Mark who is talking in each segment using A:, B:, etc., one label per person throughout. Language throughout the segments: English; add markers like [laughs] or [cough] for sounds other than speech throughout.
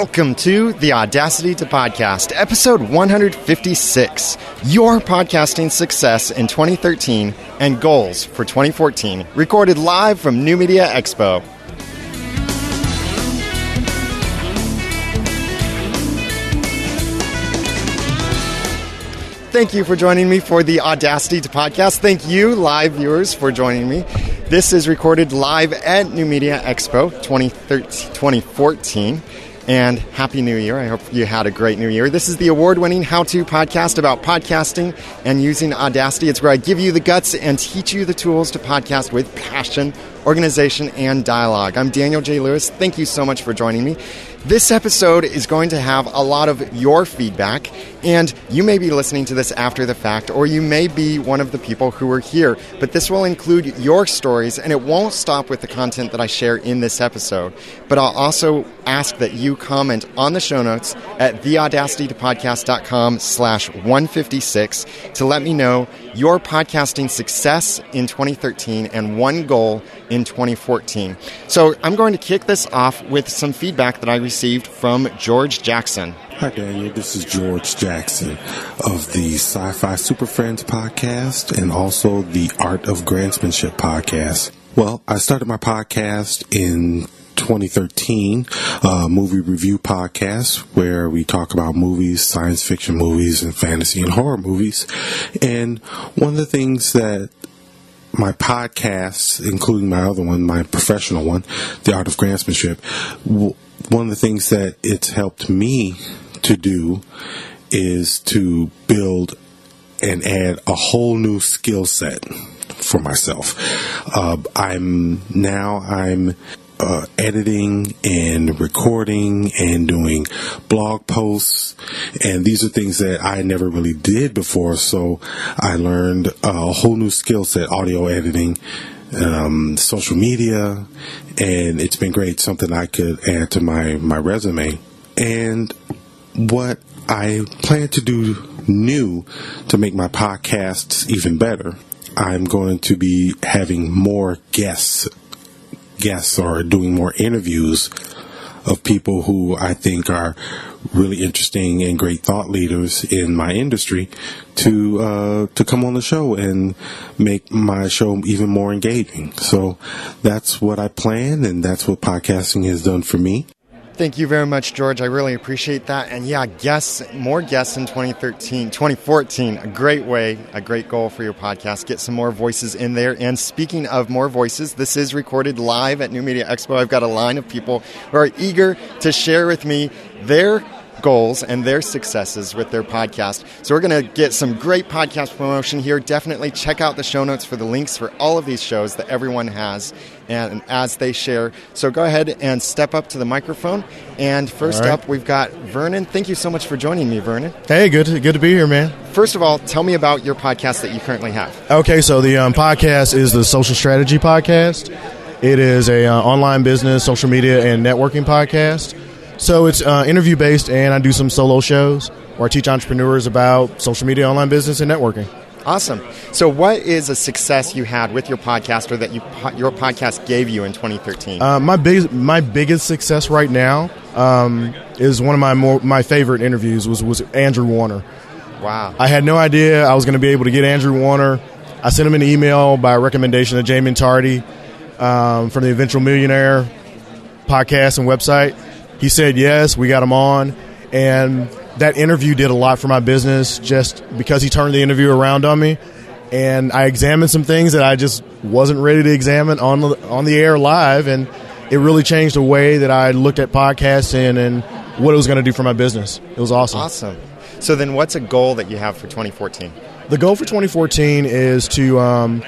A: Welcome to the Audacity to Podcast, episode 156 Your Podcasting Success in 2013 and Goals for 2014, recorded live from New Media Expo. Thank you for joining me for the Audacity to Podcast. Thank you, live viewers, for joining me. This is recorded live at New Media Expo 2014. And Happy New Year. I hope you had a great New Year. This is the award winning how to podcast about podcasting and using Audacity. It's where I give you the guts and teach you the tools to podcast with passion, organization, and dialogue. I'm Daniel J. Lewis. Thank you so much for joining me. This episode is going to have a lot of your feedback, and you may be listening to this after the fact, or you may be one of the people who are here. But this will include your stories, and it won't stop with the content that I share in this episode. But I'll also ask that you comment on the show notes at theaudacitytopodcast.com slash 156 to let me know your podcasting success in 2013 and one goal in 2014. So I'm going to kick this off with some feedback that I received from George Jackson.
B: Hi, Daniel. This is George Jackson of the Sci Fi Super Friends podcast and also the Art of Grantsmanship podcast. Well, I started my podcast in 2013 uh, movie review podcast where we talk about movies, science fiction movies, and fantasy and horror movies. And one of the things that my podcasts, including my other one, my professional one, The Art of Grantsmanship, one of the things that it's helped me to do is to build and add a whole new skill set for myself. Uh, I'm now I'm uh, editing and recording and doing blog posts. And these are things that I never really did before. So I learned a whole new skill set, audio editing, um, social media, and it's been great. Something I could add to my, my resume. And what I plan to do new to make my podcasts even better, I'm going to be having more guests guests or doing more interviews of people who I think are really interesting and great thought leaders in my industry to uh, to come on the show and make my show even more engaging. So that's what I plan, and that's what podcasting has done for me.
A: Thank you very much, George. I really appreciate that. And yeah, guests, more guests in 2013, 2014, a great way, a great goal for your podcast. Get some more voices in there. And speaking of more voices, this is recorded live at New Media Expo. I've got a line of people who are eager to share with me their goals and their successes with their podcast. So we're going to get some great podcast promotion here. Definitely check out the show notes for the links for all of these shows that everyone has and as they share. So go ahead and step up to the microphone. And first right. up, we've got Vernon. Thank you so much for joining me, Vernon.
C: Hey, good to, good to be here, man.
A: First of all, tell me about your podcast that you currently have.
C: Okay, so the um, podcast is the Social Strategy Podcast. It is a uh, online business, social media, and networking podcast. So it's uh, interview based, and I do some solo shows where I teach entrepreneurs about social media, online business, and networking.
A: Awesome. So, what is a success you had with your podcast, or that you your podcast gave you in 2013?
C: Uh, my big my biggest success right now um, is one of my more my favorite interviews was was Andrew Warner.
A: Wow.
C: I had no idea I was going to be able to get Andrew Warner. I sent him an email by recommendation of Jaime Tardy um, from the Eventual Millionaire podcast and website he said yes. We got him on, and that interview did a lot for my business just because he turned the interview around on me. And I examined some things that I just wasn't ready to examine on the, on the air live, and it really changed the way that I looked at podcasting and what it was going to do for my business. It was awesome.
A: Awesome. So then, what's a goal that you have for 2014?
C: The goal for 2014 is to um,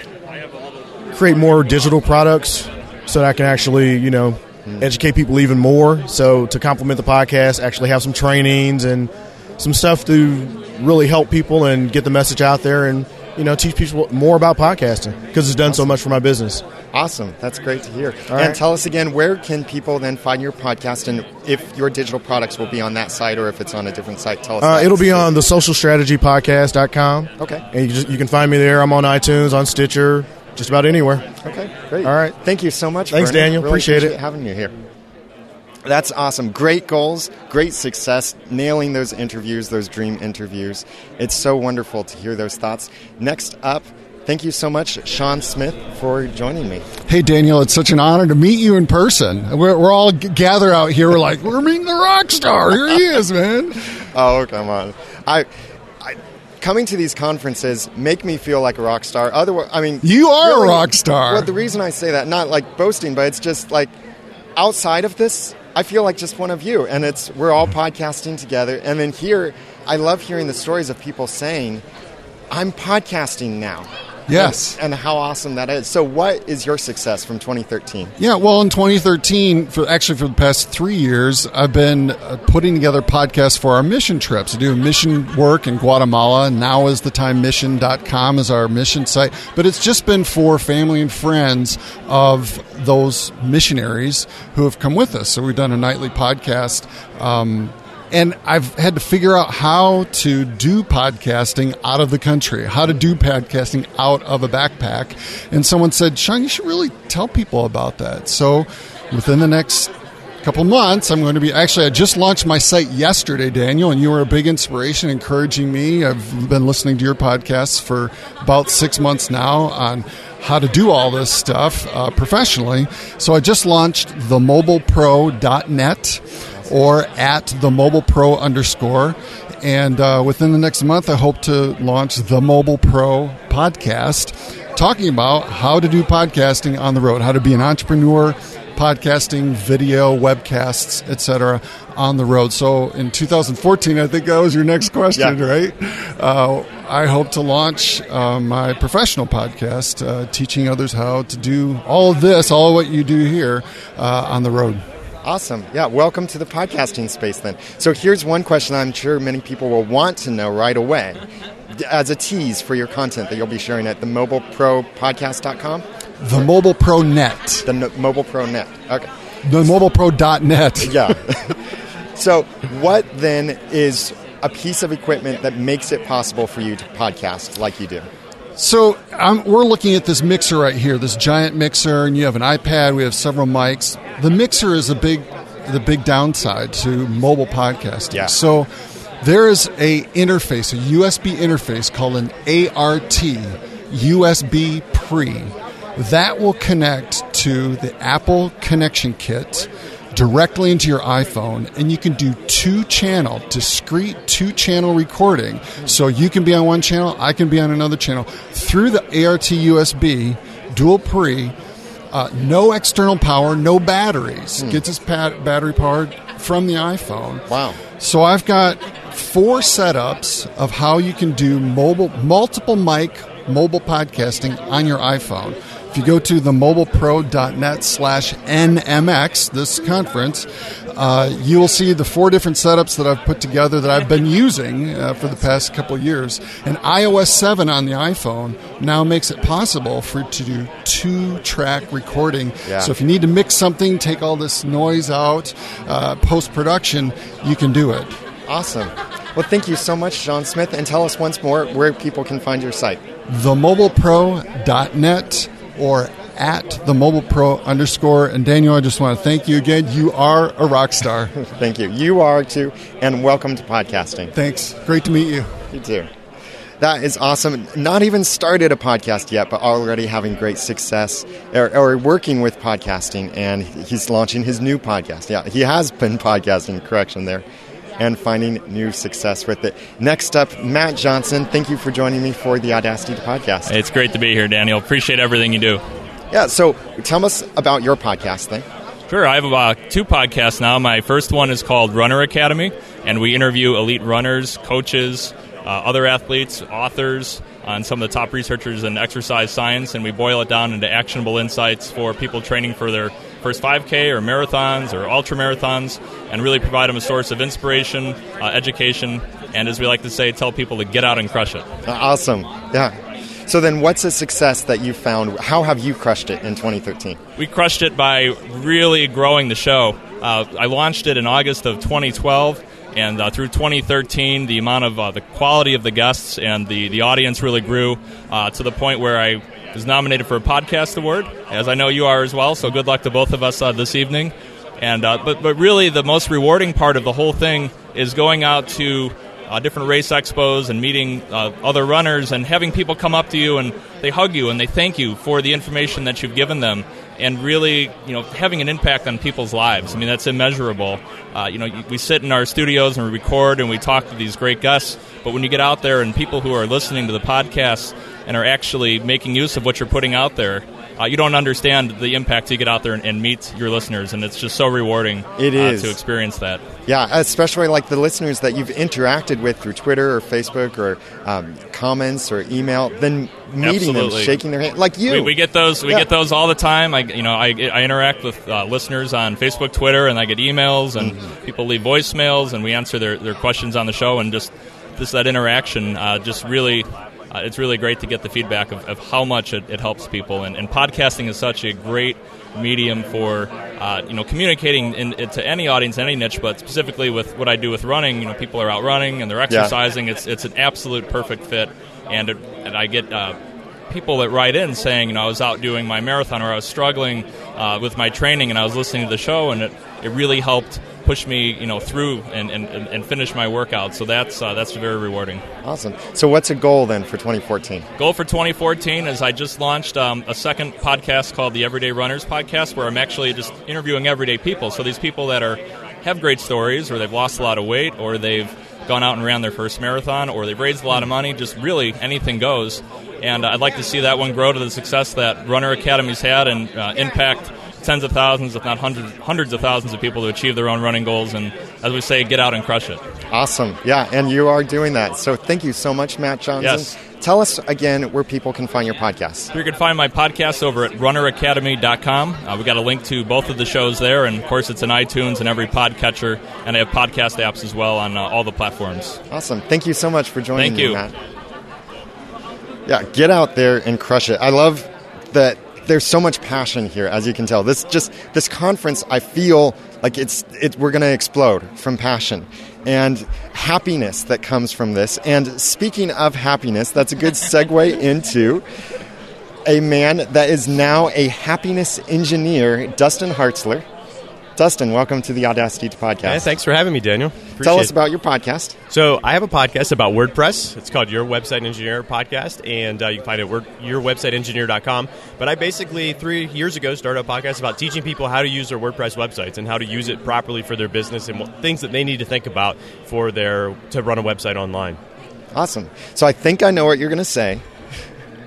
C: create more digital products so that I can actually, you know, mm. educate people even more. So to complement the podcast, actually have some trainings and some stuff to really help people and get the message out there and you know teach people more about podcasting because it's done awesome. so much for my business.
A: Awesome, that's great to hear. All and right. tell us again, where can people then find your podcast, and if your digital products will be on that site or if it's on a different site? Tell us.
C: Uh, it'll be on the socialstrategypodcast.com.
A: Okay,
C: and you, just, you can find me there. I'm on iTunes, on Stitcher, just about anywhere.
A: Okay, great.
C: All right.
A: Thank you so much.
C: Thanks,
A: Vernon.
C: Daniel.
A: Really
C: appreciate,
A: appreciate
C: it.
A: having you here. That's awesome. Great goals, great success, nailing those interviews, those dream interviews. It's so wonderful to hear those thoughts. Next up, thank you so much, Sean Smith, for joining me.
D: Hey, Daniel, it's such an honor to meet you in person. We're, we're all g- gathered out here. We're like, we're meeting the rock star. Here he is, man. [laughs]
A: Oh, come on. I, I coming to these conferences make me feel like a rock star. Otherwise, I mean,
D: You are a rock star.
A: Well, the reason I say that, not like boasting, but it's just like outside of this, I feel like just one of you, and it's we're all podcasting together. And then here, I love hearing the stories of people saying, "I'm podcasting now."
D: Yes.
A: and, and how awesome that is. So, what is your success from 2013?
D: Yeah, well, in 2013, for actually for the past three years, I've been uh, putting together podcasts for our mission trips. I do mission work in Guatemala. Now is the time mission.com is our mission site. But it's just been for family and friends of those missionaries who have come with us. So we've done a nightly podcast. Um, and I've had to figure out how to do podcasting out of the country, how to do podcasting out of a backpack. And someone said, Sean, you should really tell people about that. So within the next couple months, I'm going to be actually, I just launched my site yesterday, Daniel, and you were a big inspiration, encouraging me. I've been listening to your podcasts for about six months now on how to do all this stuff uh, professionally. So I just launched themobilepro.net or at the mobile pro underscore. And uh, within the next month, I hope to launch the Mobile Pro podcast, talking about how to do podcasting on the road, how to be an entrepreneur, podcasting, video, webcasts, etc., on the road. So in 2014, I think that was your next question,
A: Yeah.
D: right? Uh, I hope to launch uh, my professional podcast, uh, teaching others how to do all of this, all of what you do here uh, on the road.
A: Awesome. Yeah, welcome to the podcasting space then. So here's one question I'm sure many people will want to know right away as a tease for your content that you'll be sharing at the mobilepropodcast.com,
D: The Mobile Pro Net.
A: the no- Mobile Pro Net. Okay.
D: The mobilepro.net. [laughs]
A: Yeah. so what then is a piece of equipment that makes it possible for you to podcast like you do?
D: So um, we're looking at this mixer right here, this giant mixer, and you have an iPad. We have several mics. The mixer is a big, the big downside to mobile podcasting.
A: Yeah.
D: So there is a interface, a USB interface called an ART USB Pre that will connect to the Apple Connection Kit directly into your iPhone, and you can do two channel, discrete two channel recording. So you can be on one channel, I can be on another channel through the ART USB dual pre. Uh, no external power, no batteries. Gets its pat- battery powered from the iPhone.
A: Wow.
D: So I've got four setups of how you can do mobile, multiple mic mobile podcasting on your iPhone. If you go to themobilepro.net slash NMX, this conference, uh, you will see the four different setups that I've put together that I've been using uh, for the past couple years. And iOS 7 on the iPhone now makes it possible for to do two track recording.
A: Yeah.
D: So if you need to mix something, take all this noise out, uh, post production, you can do it.
A: Awesome. Well, thank you so much, John Smith, and tell us once more where people can find your site.
D: themobilepro.net or at the mobile pro underscore. And Daniel, I just want to thank you again. You are a rock star. [laughs]
A: Thank you. You are too, and welcome to podcasting.
D: Thanks. Great to meet you.
A: You too. That is awesome. Not even started a podcast yet, but already having great success or, or working with podcasting, and he's launching his new podcast. Yeah, he has been [laughs] podcasting, correction there, and finding new success with it. Next up, Matt Johnson. Thank you for joining me for the Audacity podcast.
E: It's great to be here, Daniel. Appreciate everything you do.
A: Yeah, so tell us about your podcast thing.
E: Sure, I have about two podcasts now. My first one is called Runner Academy, and we interview elite runners, coaches, uh, other athletes, authors, on some of the top researchers in exercise science, and we boil it down into actionable insights for people training for their first 5K or marathons or ultra marathons, and really provide them a source of inspiration, uh, education, and as we like to say, tell people to get out and crush it.
A: Uh, Awesome. Yeah. So then, what's a success that you found? How have you crushed it in 2013?
E: we crushed it by really growing the show. Uh, I launched it in August of 2012, and uh, through 2013, the amount of uh, the quality of the guests and the, the audience really grew uh, to the point where I was nominated for a podcast award, as I know you are as well. So good luck to both of us uh, this evening. And uh, but but really, the most rewarding part of the whole thing is going out to uh, different race expos and meeting uh, other runners and having people come up to you and they hug you and they thank you for the information that you've given them and really you know having an impact on people's lives. I mean that's immeasurable. Uh, you know we sit in our studios and we record and we talk to these great guests, but when you get out there and people who are listening to the podcast and are actually making use of what you're putting out there uh, you don't understand the impact to get out there and, and, meet your listeners, and it's just so rewarding.
A: It
E: uh,
A: is
E: to experience that.
A: Yeah, especially like the listeners that you've interacted with through Twitter or Facebook or um, comments or email, then meeting
E: Absolutely.
A: them, shaking their hand, like you.
E: We, we get those. We
A: Yeah.
E: get those all the time. I, you know, I, I interact with uh, listeners on Facebook, Twitter, and I get emails, and
A: Mm-hmm.
E: people leave voicemails, and we answer their, their questions on the show, and just just that interaction, uh, just really. Uh, it's really great to get the feedback of, of how much it, it helps people, and, and podcasting is such a great medium for uh, you know communicating in, to any audience, any niche, but specifically with what I do with running. You know, people are out running and they're exercising. It's it's an absolute perfect fit, and it, and I get uh, people that write in saying, you know, I was out doing my marathon or I was struggling uh, with my training and I was listening to the show and it, it really helped push me, you know, through and, and, and finish my workout. So that's uh, that's very rewarding.
A: Awesome. So, what's a goal then for 2014?
E: Goal for 2014 is I just launched um, a second podcast called the Everyday Runners Podcast, where I'm actually just interviewing everyday people. So these people that are have great stories, or they've lost a lot of weight, or they've gone out and ran their first marathon, or they've raised a lot of money. Just really anything goes. And I'd like to see that one grow to the success that Runner Academy's had and uh, impact tens of thousands, if not hundreds, hundreds of thousands of people to achieve their own running goals. And as we say, get out and crush it.
A: Awesome. Yeah, and you are doing that. So, thank you so much, Matt Johnson.
E: Yes.
A: Tell us again where people can find your podcast.
E: You can find my podcast over at runneracademy.com. Uh, we've got a link to both of the shows there, and of course, it's in iTunes and every podcatcher, and I have podcast apps as well on uh, all the platforms.
A: Awesome. Thank you so much for joining
E: Thank
A: me,
E: you.
A: Matt. Yeah, get out there and crush it. I love that there's so much passion here, as you can tell. This just this conference, I feel like it's it, we're going to explode from passion and happiness that comes from this. And speaking of happiness, that's a good segue [laughs] into a man that is now a happiness engineer, Dustin Hartzler. Dustin, welcome to the Audacity podcast.
F: Yeah, thanks for having me, Daniel.
A: Tell us about your podcast.
F: So, I have a podcast about WordPress. It's called Your Website Engineer Podcast, and uh, you can find it at word- yourwebsiteengineer.com. But I basically, three years ago, started a podcast about teaching people how to use their WordPress websites and how to use it properly for their business and what, things that they need to think about for their to run a website online.
A: Awesome. So I think I know what you're going to say,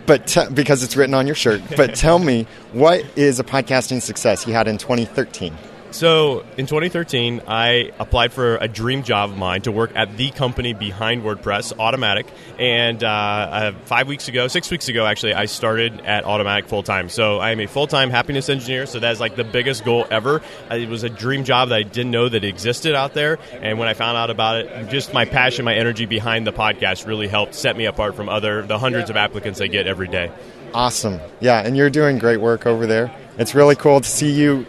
A: but te- because it's written on your shirt. But [laughs] tell me, what is a podcasting success you had in 2013?
F: So in 2013, I applied for a dream job of mine to work at the company behind WordPress, Automattic. And uh, five weeks ago, six weeks ago, actually, I started at Automattic full time. So I am a full time happiness engineer. So that is like the biggest goal ever. It was a dream job that I didn't know that existed out there. And when I found out about it, just my passion, my energy behind the podcast really helped set me apart from other the hundreds of applicants I get every day.
A: Awesome. Yeah, and you're doing great work over there. It's really cool to see you.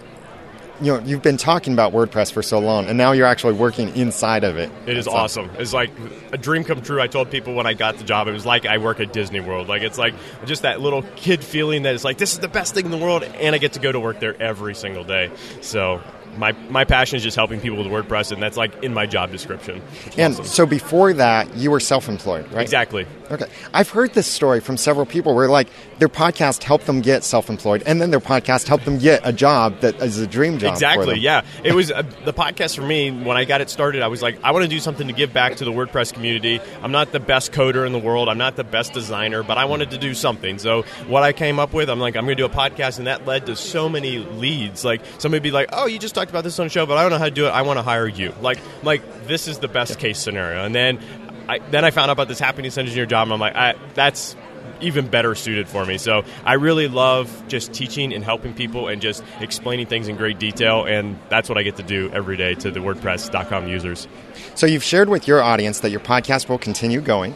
A: You know, you've been talking about WordPress for so long, and now you're actually working inside of it.
F: It is
A: That's
F: awesome. It's like a dream come true. I told people when I got the job, it was like I work at Disney World. Like it's like just that little kid feeling that it's like this is the best thing in the world, and I get to go to work there every single day. So my my passion is just helping people with WordPress, and that's like in my job description.
A: And
F: awesome.
A: so before that, you were self-employed, right?
F: exactly.
A: Okay. I've heard this story from several people where like their podcast helped them get self-employed and then their podcast helped them get a job that is a dream job. for
F: Exactly. Yeah. It was uh, the podcast for me when I got it started. I was like, I want to do something to give back to the WordPress community. I'm not the best coder in the world. I'm not the best designer, but I wanted to do something. So what I came up with, I'm like, I'm going to do a podcast, and that led to so many leads. Like somebody be like, Oh, you just talked about this on the show, but I don't know how to do it. I want to hire you. Like, like this is the best case scenario. And then, I, then I found out about this happiness engineer job, and I'm like, I, that's even better suited for me. So I really love just teaching and helping people and just explaining things in great detail, and that's what I get to do every day to the WordPress.com users.
A: So you've shared with your audience that your podcast will continue going.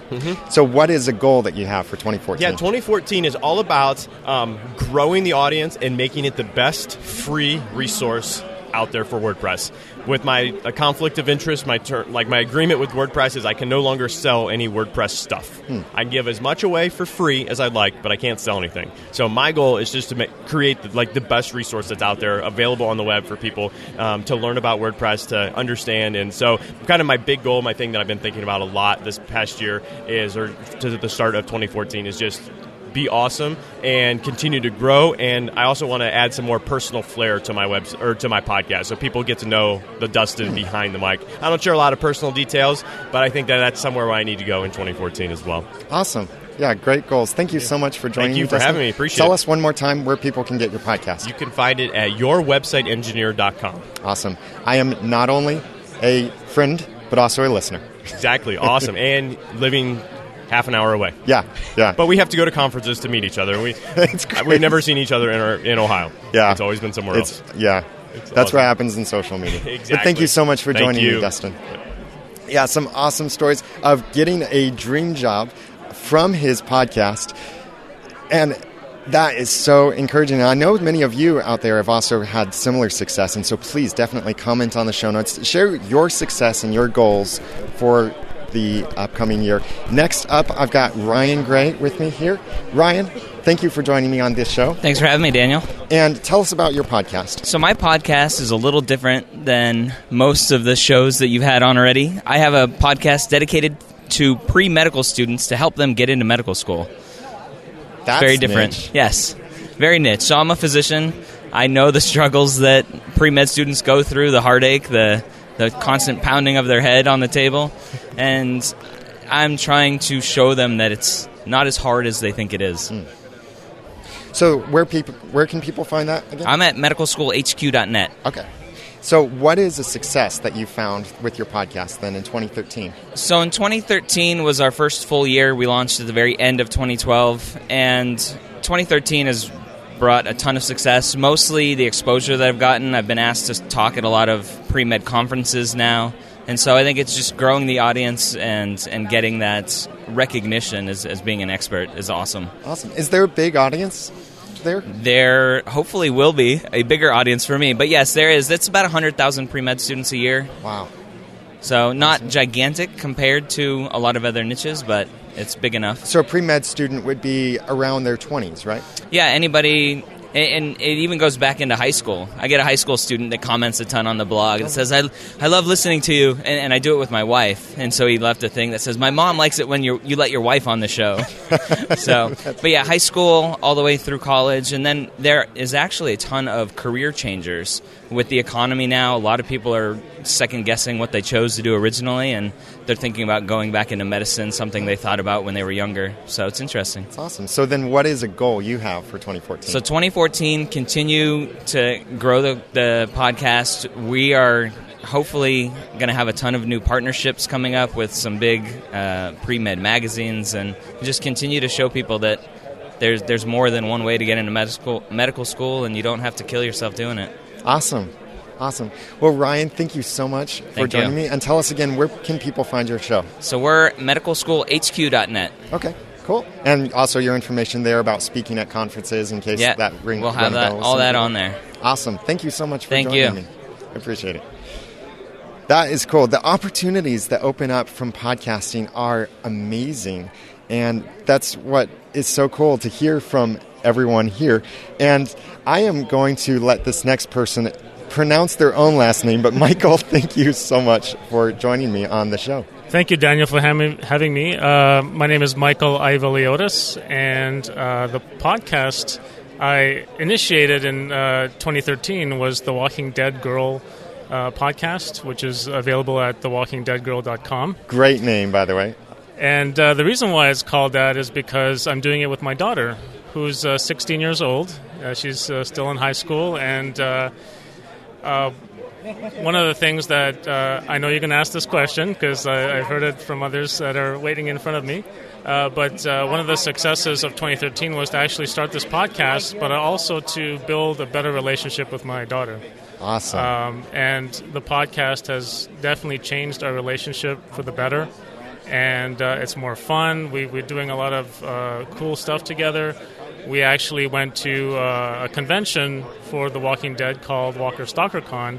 A: So what is a goal that you have for 2014?
F: Yeah, 2014 is all about um, growing the audience and making it the best free resource out there for WordPress. With my a conflict of interest, my ter- like my agreement with WordPress is I can no longer sell any WordPress stuff. I give as much away for free as I'd like, but I can't sell anything. So my goal is just to make, create the, like the best resource that's out there available on the web for people um, to learn about WordPress, to understand. And so, kind of my big goal, my thing that I've been thinking about a lot this past year is, or to the start of 2014, is just be awesome and continue to grow. And I also want to add some more personal flair to my web or to my podcast, so people get to know the Dustin behind the mic. I don't share a lot of personal details, but I think that that's somewhere where I need to go in 2014 as well.
A: Awesome. Yeah, great goals. Thank you so much for joining us.
F: Thank you
A: me.
F: for
A: Dustin.
F: having me. Appreciate
A: Tell
F: it.
A: us one more time where people can get your podcast.
F: You can find it at yourwebsiteengineer.com.
A: Awesome. I am not only a friend, but also a listener.
F: Exactly, awesome, [laughs] and living half an hour away.
A: Yeah, yeah.
F: But we have to go to conferences to meet each other. We [laughs]
A: It's uh, great.
F: we've never seen each other in, our, in Ohio.
A: Yeah.
F: it's always been somewhere
A: it's
F: else.
A: yeah. That's
F: awesome.
A: what happens in social media. [laughs] But
F: Exactly.
A: thank you so much for
F: Thank
A: joining
F: you.
A: me, Dustin. Yeah, some awesome stories of getting a dream job from his podcast. And that is so encouraging. And I know many of you out there have also had similar success. And so please definitely comment on the show notes. Share your success and your goals for the upcoming year. Next up, I've got Ryan Gray with me here. Ryan, thank you for joining me on this show.
G: Thanks for having me, Daniel.
A: And tell us about your podcast.
G: So, my podcast is a little different than most of the shows that you've had on already. I have a podcast dedicated to pre medical students to help them get into medical school.
A: That's
G: Very different.
A: niche.
G: Yes, very niche. So, I'm a physician. I know the [laughs] struggles that pre med students go through the heartache, the, the constant pounding of their head on the table. And I'm trying to show them that it's not as hard as they think it is. Hmm.
A: So where people where can people find that again?
G: I'm at medicalschoolhq.net.
A: okay. So what is a success that you found with your podcast then in 2013?
G: So in 2013 was our first full year. We launched at the very end of 2012, and 2013 has brought a ton of success. Mostly the exposure that I've gotten. I've been asked to talk at a lot of pre med conferences now, and so I think it's just growing the audience and and getting that recognition as, as being an expert is awesome.
A: Awesome. Is there a big audience there?
G: There hopefully will be a bigger audience for me, but yes, there is. It's about 100,000 pre med students a year.
A: Wow.
G: So not gigantic compared to a lot of other niches, but it's big enough.
A: So a pre-med student would be around their 20s, right?
G: Yeah, anybody, and and it even goes back into high school. I get a high school student that comments a ton on the blog that says, "I, I love listening to you," and, and I do it with my wife. And so he left a thing that says, "My mom likes it when you you let your wife on the show." [laughs] so, but yeah, high school all the way through college, and then there is actually a ton of career changers with the economy now. A lot of people are second guessing what they chose to do originally, and they're thinking about going back into medicine, something they thought about when they were younger. So it's interesting.
A: It's awesome. So then what is a goal you have for 2014?
G: So 2014, continue to grow the, the podcast. We are hopefully going to have a ton of new partnerships coming up with some big uh, pre-med magazines and just continue to show people that there's there's more than one way to get into medical medical school and you don't have to kill yourself doing it.
A: awesome. Awesome. Well, Ryan, thank you so much for
G: Thank you.
A: joining me. And tell us again, where can people find your show?
G: So we're medicalschoolhq.net.
A: Okay, cool. And also your information there about speaking at conferences in case
G: Yeah,
A: that ring
G: we'll have that all that on there.
A: Awesome. Thank you so much for
G: Thank
A: joining
G: you.
A: me. I appreciate it. That is cool. The opportunities that open up from podcasting are amazing. And that's what is so cool to hear from everyone here. And I am going to let this next person pronounce their own last name. But [laughs] Michael, thank you so much for joining me on the show.
H: Thank you, Daniel, for having having me. Uh, my name is Michael Ivaliotis, and uh, the podcast I initiated in uh, 2013 was the Walking Dead Girl uh, podcast, which is available at thewalkingdeadgirl.com.
A: Great name, by the way.
H: And uh, the reason why it's called that is because I'm doing it with my daughter, who's uh, 16 years old. Uh, she's uh, still in high school, and uh, one of the things that uh, I know you're going to ask this question because I've heard it from others that are waiting in front of me. Uh, but uh, one of the successes of 2013 was to actually start this podcast, but also to build a better relationship with my daughter.
A: Awesome.
H: Um, and the podcast has definitely changed our relationship for the better. And uh, it's more fun. We, we're doing a lot of uh, cool stuff together. We actually went to uh, a convention for The Walking Dead called Walker Stalker Con,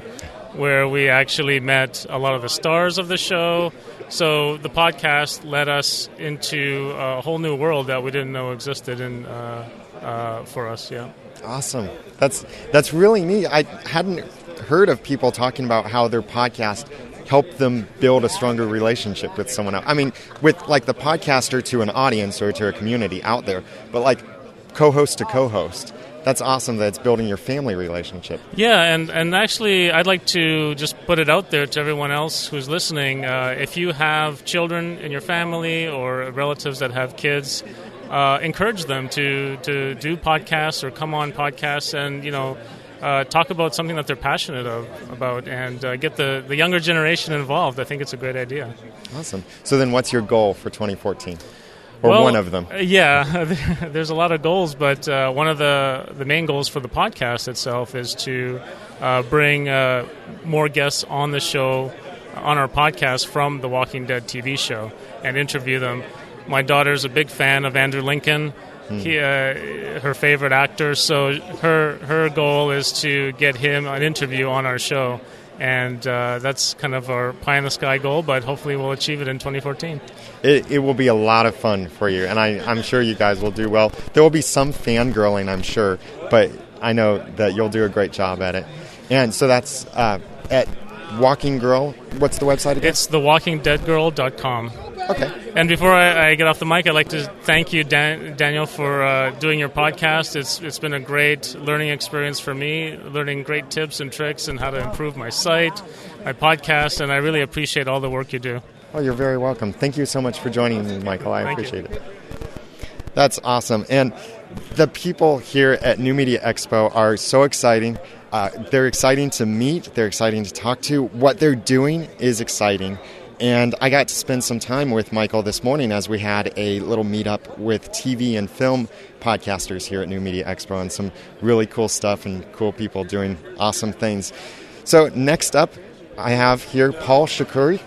H: where we actually met a lot of the stars of the show. So the podcast led us into a whole new world that we didn't know existed in, uh, uh, for us. Yeah.
A: Awesome. That's that's really neat. I hadn't heard of people talking about how their podcast helped them build a stronger relationship with someone else. I mean, with like the podcaster to an audience or to a community out there, but like co-host to co-host. That's awesome that it's building your family relationship.
H: Yeah, and, and actually, I'd like to just put it out there to everyone else who's listening. Uh, if you have children in your family or relatives that have kids, uh, encourage them to, to do podcasts or come on podcasts and, you know, uh, talk about something that they're passionate of, about and uh, get the, the younger generation involved. I think it's a great idea.
A: Awesome. So then what's your goal for 2014? Or
H: well,
A: one of them. [laughs]
H: Yeah, [laughs] there's a lot of goals, but uh, one of the, the main goals for the podcast itself is to uh, bring uh, more guests on the show, on our podcast from the Walking Dead TV show, and interview them. My daughter's a big fan of Andrew Lincoln. He, uh, her favorite actor, so her her goal is to get him an interview on our show, and uh, that's kind of our pie in the sky goal. But hopefully, we'll achieve it in 2014.
A: It, it will be a lot of fun for you, and I, I'm sure you guys will do well. There will be some fangirling, I'm sure, but I know that you'll do a great job at it. And so that's uh, at Walking Girl. What's the website again?
H: It's thewalkingdeadgirl.com.
A: okay.
H: And before I, I get off the mic, I'd like to thank you, Dan, Daniel, for uh, doing your podcast. It's it's been a great learning experience for me, learning great tips and tricks and how to improve my site, my podcast, and I really appreciate all the work you do.
A: Oh, you're very welcome. Thank you so much for joining me, Michael. I
H: Thank you.
A: appreciate it. That's awesome. And the people here at New Media Expo are so exciting. Uh, they're exciting to meet, they're exciting to talk to. What they're doing is exciting. And I got to spend some time with Michael this morning as we had a little meetup with TV and film podcasters here at New Media Expo and some really cool stuff and cool people doing awesome things. So, next up, I have here Paul Shakuri.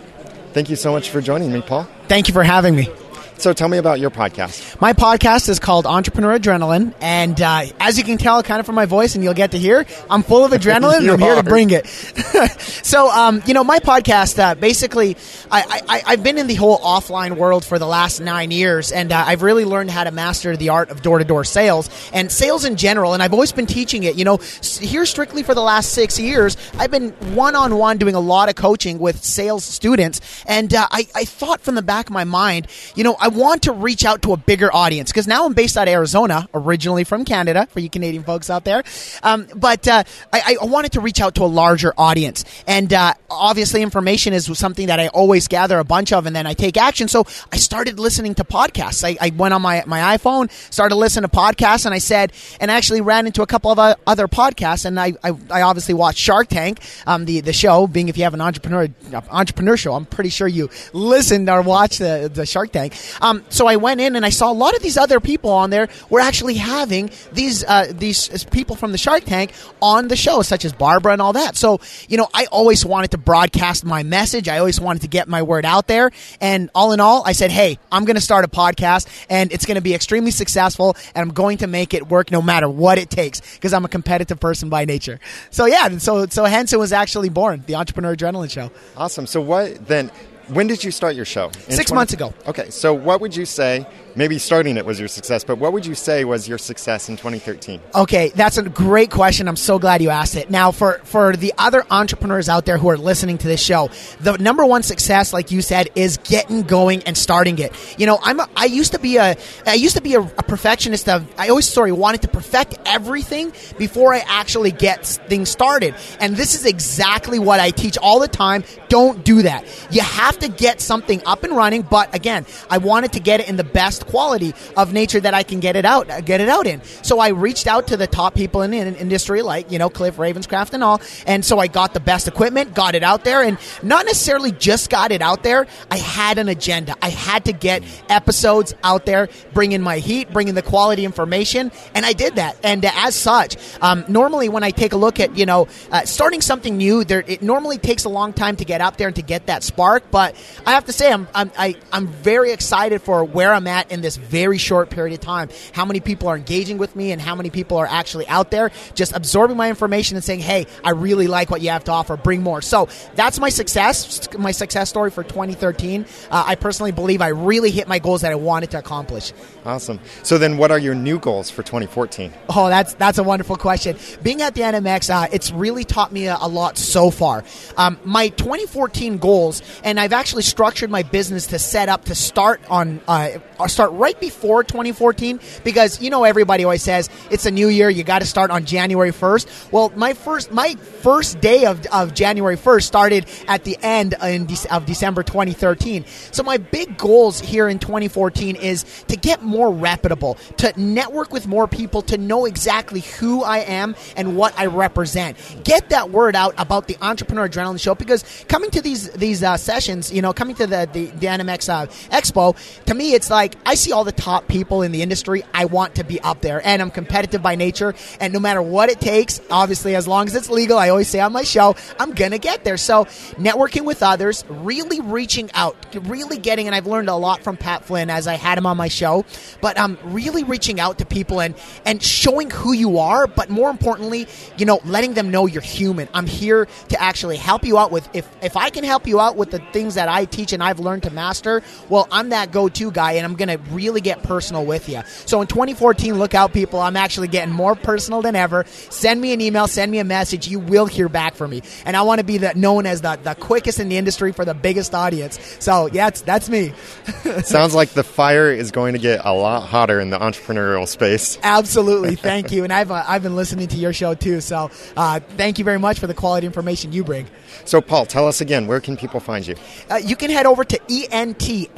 A: Thank you so much for joining me, Paul.
I: Thank you for having me.
A: So, tell me about your podcast.
I: My podcast is called Entrepreneur Adrenaline, and uh, as you can tell, kind of from my voice, and you'll get to hear, I'm full of [laughs] adrenaline, and I'm here
A: are.
I: to bring it. [laughs] so, um, you know, my podcast, uh, basically, I, I, I've been in the whole offline world for the last nine years, and uh, I've really learned how to master the art of door-to-door sales and sales in general. And I've always been teaching it. You know, here strictly for the last six years, I've been one-on-one doing a lot of coaching with sales students, and uh, I, I thought from the back of my mind, you know, I want to reach out to a bigger audience because now I'm based out of Arizona, originally from Canada, for you Canadian folks out there. Um, but uh, I, I wanted to reach out to a larger audience, and uh, obviously, information is something that I always gather a bunch of, and then I take action. So I started listening to podcasts. I, I went on my my iPhone, started listening to podcasts, and I said, and actually ran into a couple of uh, other podcasts, and I, I, I obviously watched Shark Tank, um, the the show. Being if you have an entrepreneur entrepreneur show, I'm pretty sure you listened or watched the the Shark Tank. Um, so I went in and I saw a lot of these other people on there were actually having these uh, these people from the Shark Tank on the show, such as Barbara and all that. So you know, I always wanted to broadcast my message. I always wanted to get my word out there. And all in all, I said, hey, I'm going to start a podcast, and it's going to be extremely successful, and I'm going to make it work no matter what it takes because I'm a competitive person by nature. So yeah, so so hence it was actually born, the Entrepreneur Adrenaline Show.
A: Awesome. So, what then? When did you start your show? In
I: Six months ago.
A: Okay. So, what would you say? Maybe starting it was your success, but what would you say was your success in 2013?
I: Okay, that's a great question. I'm so glad you asked it. Now, for for the other entrepreneurs out there who are listening to this show, the number one success, like you said, is getting going and starting it. You know, I'm a, I used to be a I used to be a, a perfectionist. Of I always sorry wanted to perfect everything before I actually get things started, and this is exactly what I teach all the time. Don't do that. You have to get something up and running, but again, I wanted to get it in the best quality of nature that I can get it out, get it out in. So I reached out to the top people in the industry, like you know Cliff Ravenscraft and all, and so I got the best equipment, got it out there, and not necessarily just got it out there. I had an agenda. I had to get episodes out there, bringing my heat, bringing the quality information, and I did that. And as such, um, normally when I take a look at you know uh, starting something new, there it normally takes a long time to get out there and to get that spark, but I have to say, I'm I'm I, I'm very excited for where I'm at in this very short period of time. How many people are engaging with me, and how many people are actually out there just absorbing my information and saying, "Hey, I really like what you have to offer. Bring more." So that's my success, my success story for 2013. Uh, I personally believe I really hit my goals that I wanted to accomplish.
A: Awesome. So then, what are your new goals for 2014?
I: Oh, that's that's a wonderful question. Being at the NMX, uh, it's really taught me a, a lot so far. Um, my 2014 goals, and I've actually structured my business to set up to start on uh, start right before 2014 because you know everybody always says it's a new year, you got to start on January 1st. Well, my first my first day of, of January 1st started at the end De- of December 2013. So my big goals here in 2014 is to get more reputable, to network with more people, to know exactly who I am and what I represent. Get that word out about the Entrepreneur Adrenaline Show because coming to these these uh, sessions, you know, coming to the the, the NMX uh, Expo, to me it's like I see all the top people in the industry. I want to be up there, and I'm competitive by nature. And no matter what it takes, obviously, as long as it's legal, I always say on my show, I'm gonna get there. So networking with others, really reaching out, really getting, and I've learned a lot from Pat Flynn as I had him on my show, but um, really reaching out to people and and showing who you are, but more importantly, you know, letting them know you're human. I'm here to actually help you out with if if I can help you out with the things that I teach and I've learned to master, well, I'm that go-to guy and I'm going to really get personal with you. So in 2014, look out people, I'm actually getting more personal than ever. Send me an email, send me a message, you will hear back from me. And I want to be the, known as the, the quickest in the industry for the biggest audience. So, yeah, that's, that's me. [laughs]
A: Sounds like the fire is going to get a lot hotter in the entrepreneurial space.
I: Absolutely. [laughs] Thank you. And I've, uh, I've been listening to your show too. So, uh, thank you very much for the quality information you bring.
A: So, Paul, tell us again, where can people find you?
I: Uh, you can head over to entadr.com.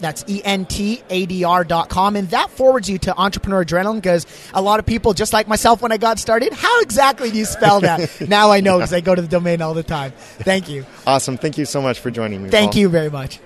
I: That's entadr.com. And that forwards you to Entrepreneur Adrenaline because a lot of people, just like myself when I got started, how exactly do you spell that? [laughs] now I know because I go to the domain all the time. Thank you.
A: Awesome. Thank you so much for joining me.
I: Thank
A: Paul.
I: you very much.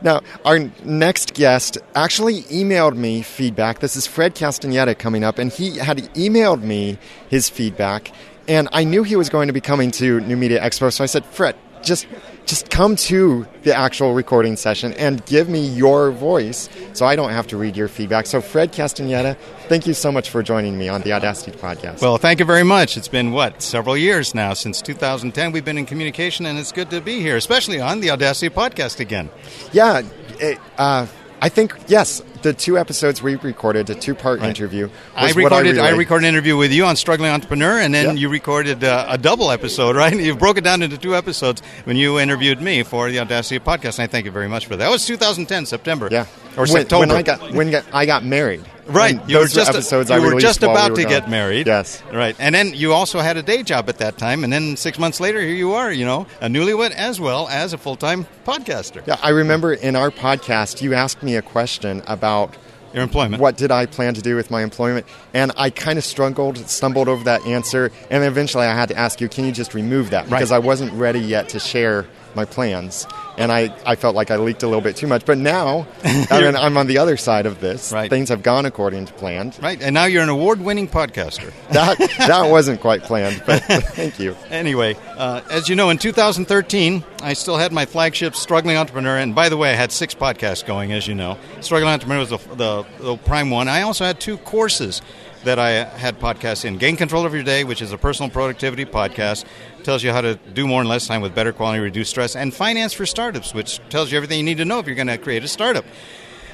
A: Now, our next guest actually emailed me feedback. This is Fred Castaneda coming up, and he had emailed me his feedback. And I knew he was going to be coming to New Media Expo, so I said, Fred, just just come to the actual recording session and give me your voice so I don't have to read your feedback. So, Fred Castaneda, thank you so much for joining me on the Audacity podcast.
J: Well, thank you very much. It's been, what, several years now since 2010 we've been in communication, and it's good to be here, especially on the Audacity podcast again.
A: Yeah, it, uh, I think, yes, the two episodes we recorded, a two part right. interview.
J: I recorded, I, I, recorded an interview with you on Struggling Entrepreneur, and then you recorded uh, a double episode, [laughs] right? You broke it down into two episodes when you interviewed me for the Audacity podcast, and I thank you very much for that. That was 2010, September.
A: Yeah.
J: Or
A: when,
J: September.
A: When I got, when I got married.
J: Right,
A: and
J: you were
A: those
J: just
A: episodes
J: you
A: I
J: were just about
A: we
J: to
A: were
J: get married.
A: Yes,
J: right, and then you also had a day job at that time, and then six months later, here you are, you know, a newlywed as well as a full time podcaster.
A: Yeah, I remember in our podcast you asked me a question about
J: your employment.
A: What did I plan to do with my employment? And I kind of struggled, stumbled over that answer, and eventually I had to ask you, can you just remove that? Because
J: right.
A: I wasn't ready yet to share my plans. And I, I felt like I leaked a little bit too much. But now, [laughs] I mean, I'm on the other side of this.
J: Right.
A: Things have gone according to plan.
J: Right. And now you're an award winning podcaster. [laughs]
A: that, that wasn't quite planned, but [laughs] thank you.
J: Anyway, uh, as you know, in 2013, I still had my flagship Struggling Entrepreneur. And by the way, I had six podcasts going, as you know. Struggling Entrepreneur was the, the, the prime one. I also had two courses that I had podcasts in. Gain Control of Your Day, which is a personal productivity podcast, tells you how to do more in less time with better quality, reduce stress, and Finance for Startups, which tells you everything you need to know if you're going to create a startup.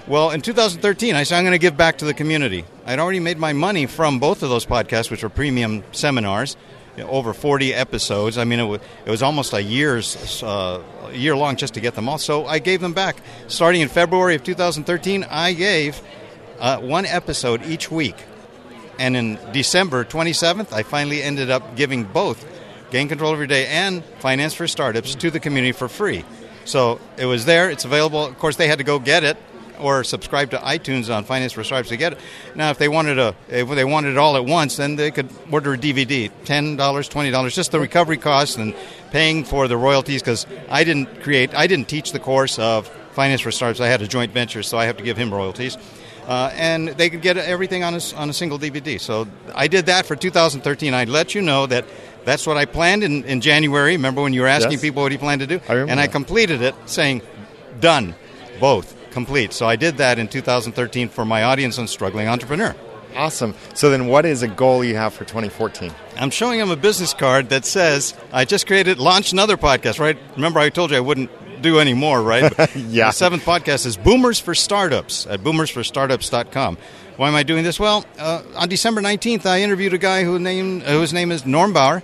J: Well, in 2013, I said I'm going to give back to the community. I'd already made my money from both of those podcasts, which were premium seminars, you know, over 40 episodes. I mean, it was, it was almost a year's uh, year long just to get them all. So I gave them back. Starting in February of 2013, I gave uh, one episode each week. And in December 27th, I finally ended up giving both Gain Control of Your Day and Finance for Startups to the community for free. So it was there, it's available. Of course, they had to go get it or subscribe to iTunes on Finance for Startups to get it. Now, if they wanted a, if they wanted it all at once, then they could order a DVD, ten dollars, twenty dollars, just the recovery costs and paying for the royalties. Because I didn't create, I didn't teach the course of Finance for Startups. I had a joint venture, so I have to give him royalties. Uh, and they could get everything on a, on a single DVD. So I did that for 2013. I'd let you know that That's what I planned in, in January. Remember when you were asking
A: Yes.
J: people what he planned to do?
A: I remember
J: and I completed it saying, done, both, complete. So I did that in 2013 for my audience on Struggling Entrepreneur.
A: Awesome. So then, what is a goal you have for 2014?
J: I'm showing him a business card that says, I just created, launched another podcast, right? Remember, I told you I wouldn't do any more, right? [laughs]
A: Yeah.
J: The seventh podcast is Boomers for Startups at boomersforstartups.com. Why am I doing this? Well, uh, on December 19th, I interviewed a guy who whose name is Norm Bauer.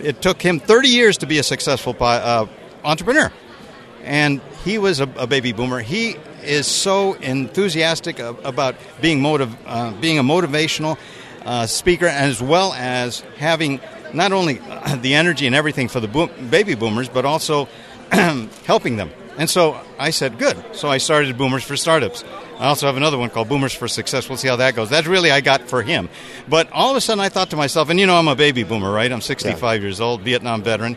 J: It took him 30 years to be a successful uh, entrepreneur. And he was a, a baby boomer. He is so enthusiastic about being uh, being a motivational uh, speaker, as well as having not only the energy and everything for the baby boomers, but also [clears throat] helping them. And so I said, good. So I started Boomers for Startups. I also have another one called Boomers for Success. We'll see how that goes. That's really I got for him. But all of a sudden I thought to myself, and you know I'm a baby boomer, right? I'm 65 years old, Vietnam veteran.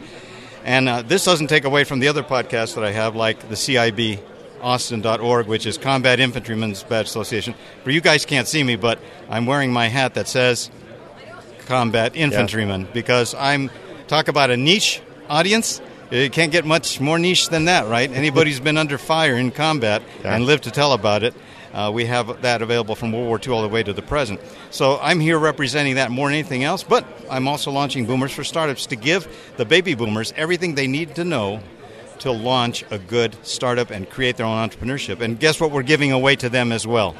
J: And uh, this doesn't take away from the other podcasts that I have, like the CIB Austin.org, which is Combat Infantrymen's Badge Association. For you guys can't see me, but I'm wearing my hat that says Combat Infantryman because I'm talk about a niche audience. It can't get much more niche than that, right? Anybody who's been under fire in combat
A: Yeah.
J: and lived to tell about it, uh, we have that available from World War II all the way to the present. So I'm here representing that more than anything else, but I'm also launching Boomers for Startups to give the baby boomers everything they need to know to launch a good startup and create their own entrepreneurship. And guess what we're giving away to them as well?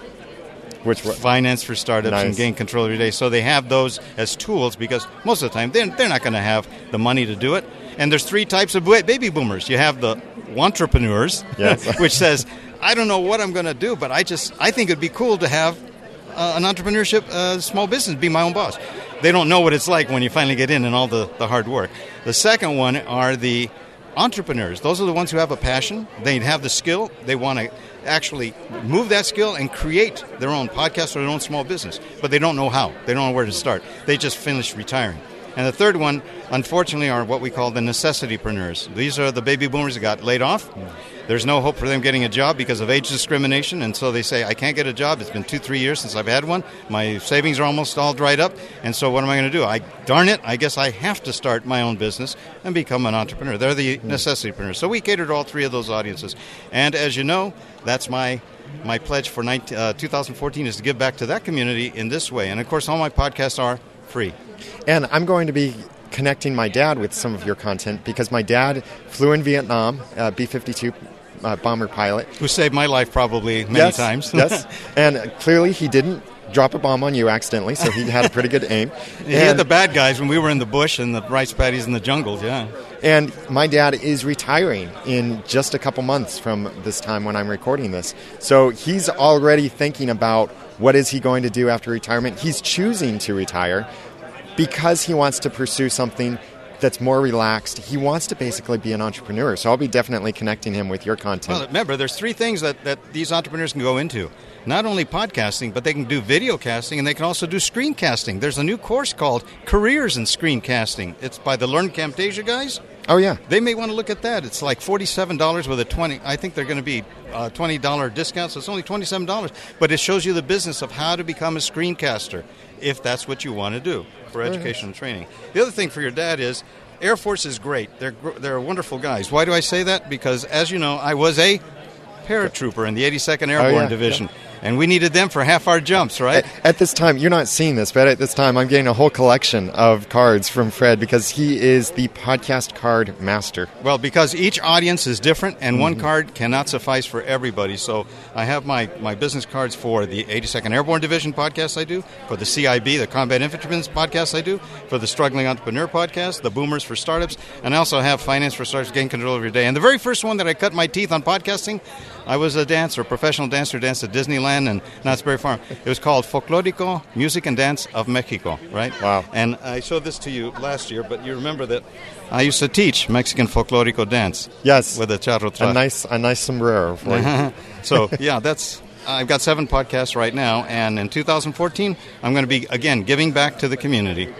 A: Which one?
J: finance for startups and gain control of your day. So they have those as tools because most of the time they're, they're not going to have the money to do it. And there's three types of baby boomers. You have the entrepreneurs,
A: Yes. [laughs]
J: which says, I don't know what I'm going to do, but I just I think it'd be cool to have uh, an entrepreneurship uh, small business, be my own boss. They don't know what it's like when you finally get in and all the, the hard work. The second one are the entrepreneurs. Those are the ones who have a passion. They have the skill. They want to actually move that skill and create their own podcast or their own small business, but they don't know how. They don't know where to start. They just finished retiring. And the third one, unfortunately, are what we call the necessitypreneurs. These are the baby boomers that got laid off. There's no hope for them getting a job because of age discrimination, and so they say, I can't get a job. It's been two, three years since I've had one. My savings are almost all dried up, and so what am I going to do? I darn it, I guess I have to start my own business and become an entrepreneur. They're the necessitypreneurs. So we cater to all three of those audiences. And as you know, that's my my pledge for 19, uh, 2014 is to give back to that community in this way. And of course, all my podcasts are free.
A: And I'm going to be connecting my dad with some of your content because my dad flew in Vietnam, uh, B 52 uh, bomber pilot.
J: Who saved my life probably many
A: yes,
J: times.
A: yes. [laughs] And clearly he didn't drop a bomb on you accidentally, so he had a pretty good aim. [laughs]
J: He had
A: And-
J: the bad guys when we were in the bush and the rice paddies in the jungles, yeah.
A: And my dad is retiring in just a couple months from this time when I'm recording this. So he's already thinking about what is he going to do after retirement. He's choosing to retire because he wants to pursue something that's more relaxed. He wants to basically be an entrepreneur. So I'll be definitely connecting him with your content.
J: Well, remember, there's three things that, that these entrepreneurs can go into. Not only podcasting, but they can do video casting and they can also do screencasting. There's a new course called Careers in Screencasting. It's by the Learn Camtasia guys.
A: oh yeah.
J: They may want to look at that. It's like forty-seven dollars with a twenty. I think they're going to be uh, twenty dollar discount, so it's only twenty-seven dollars. But it shows you the business of how to become a screencaster, if that's what you want to do for education and training. The other thing for your dad is. Air Force is great. They're they're wonderful guys. Why do I say that? Because as you know, I was a paratrooper in the 82nd Airborne
A: Oh, yeah,
J: Division, and we needed them for half our jumps, right?
A: At, at this time, you're not seeing this, but at this time, I'm getting a whole collection of cards from Fred because he is the podcast card master.
J: Well, because each audience is different, and
A: Mm-hmm.
J: one card cannot suffice for everybody. So I have my, my business cards for the 82nd Airborne Division podcast I do, for the CIB, the Combat Infantrymen's podcast I do, for the Struggling Entrepreneur podcast, the Boomers for Startups, and I also have Finance for Startups, Gain Control of Your Day. And the very first one that I cut my teeth on podcasting, I was a dancer, a professional dancer, danced at Disneyland and Knott's Berry Farm. It was called Folklorico Music and Dance of Mexico, right?
A: Wow.
J: And I showed this to you last year, but you remember that I used to teach Mexican folklorico dance.
A: Yes.
J: With a charro
A: A nice, a nice sombrero [laughs]
J: so, yeah, that's. I've got seven podcasts right now, and in 2014, I'm going to be, again, giving back to the community.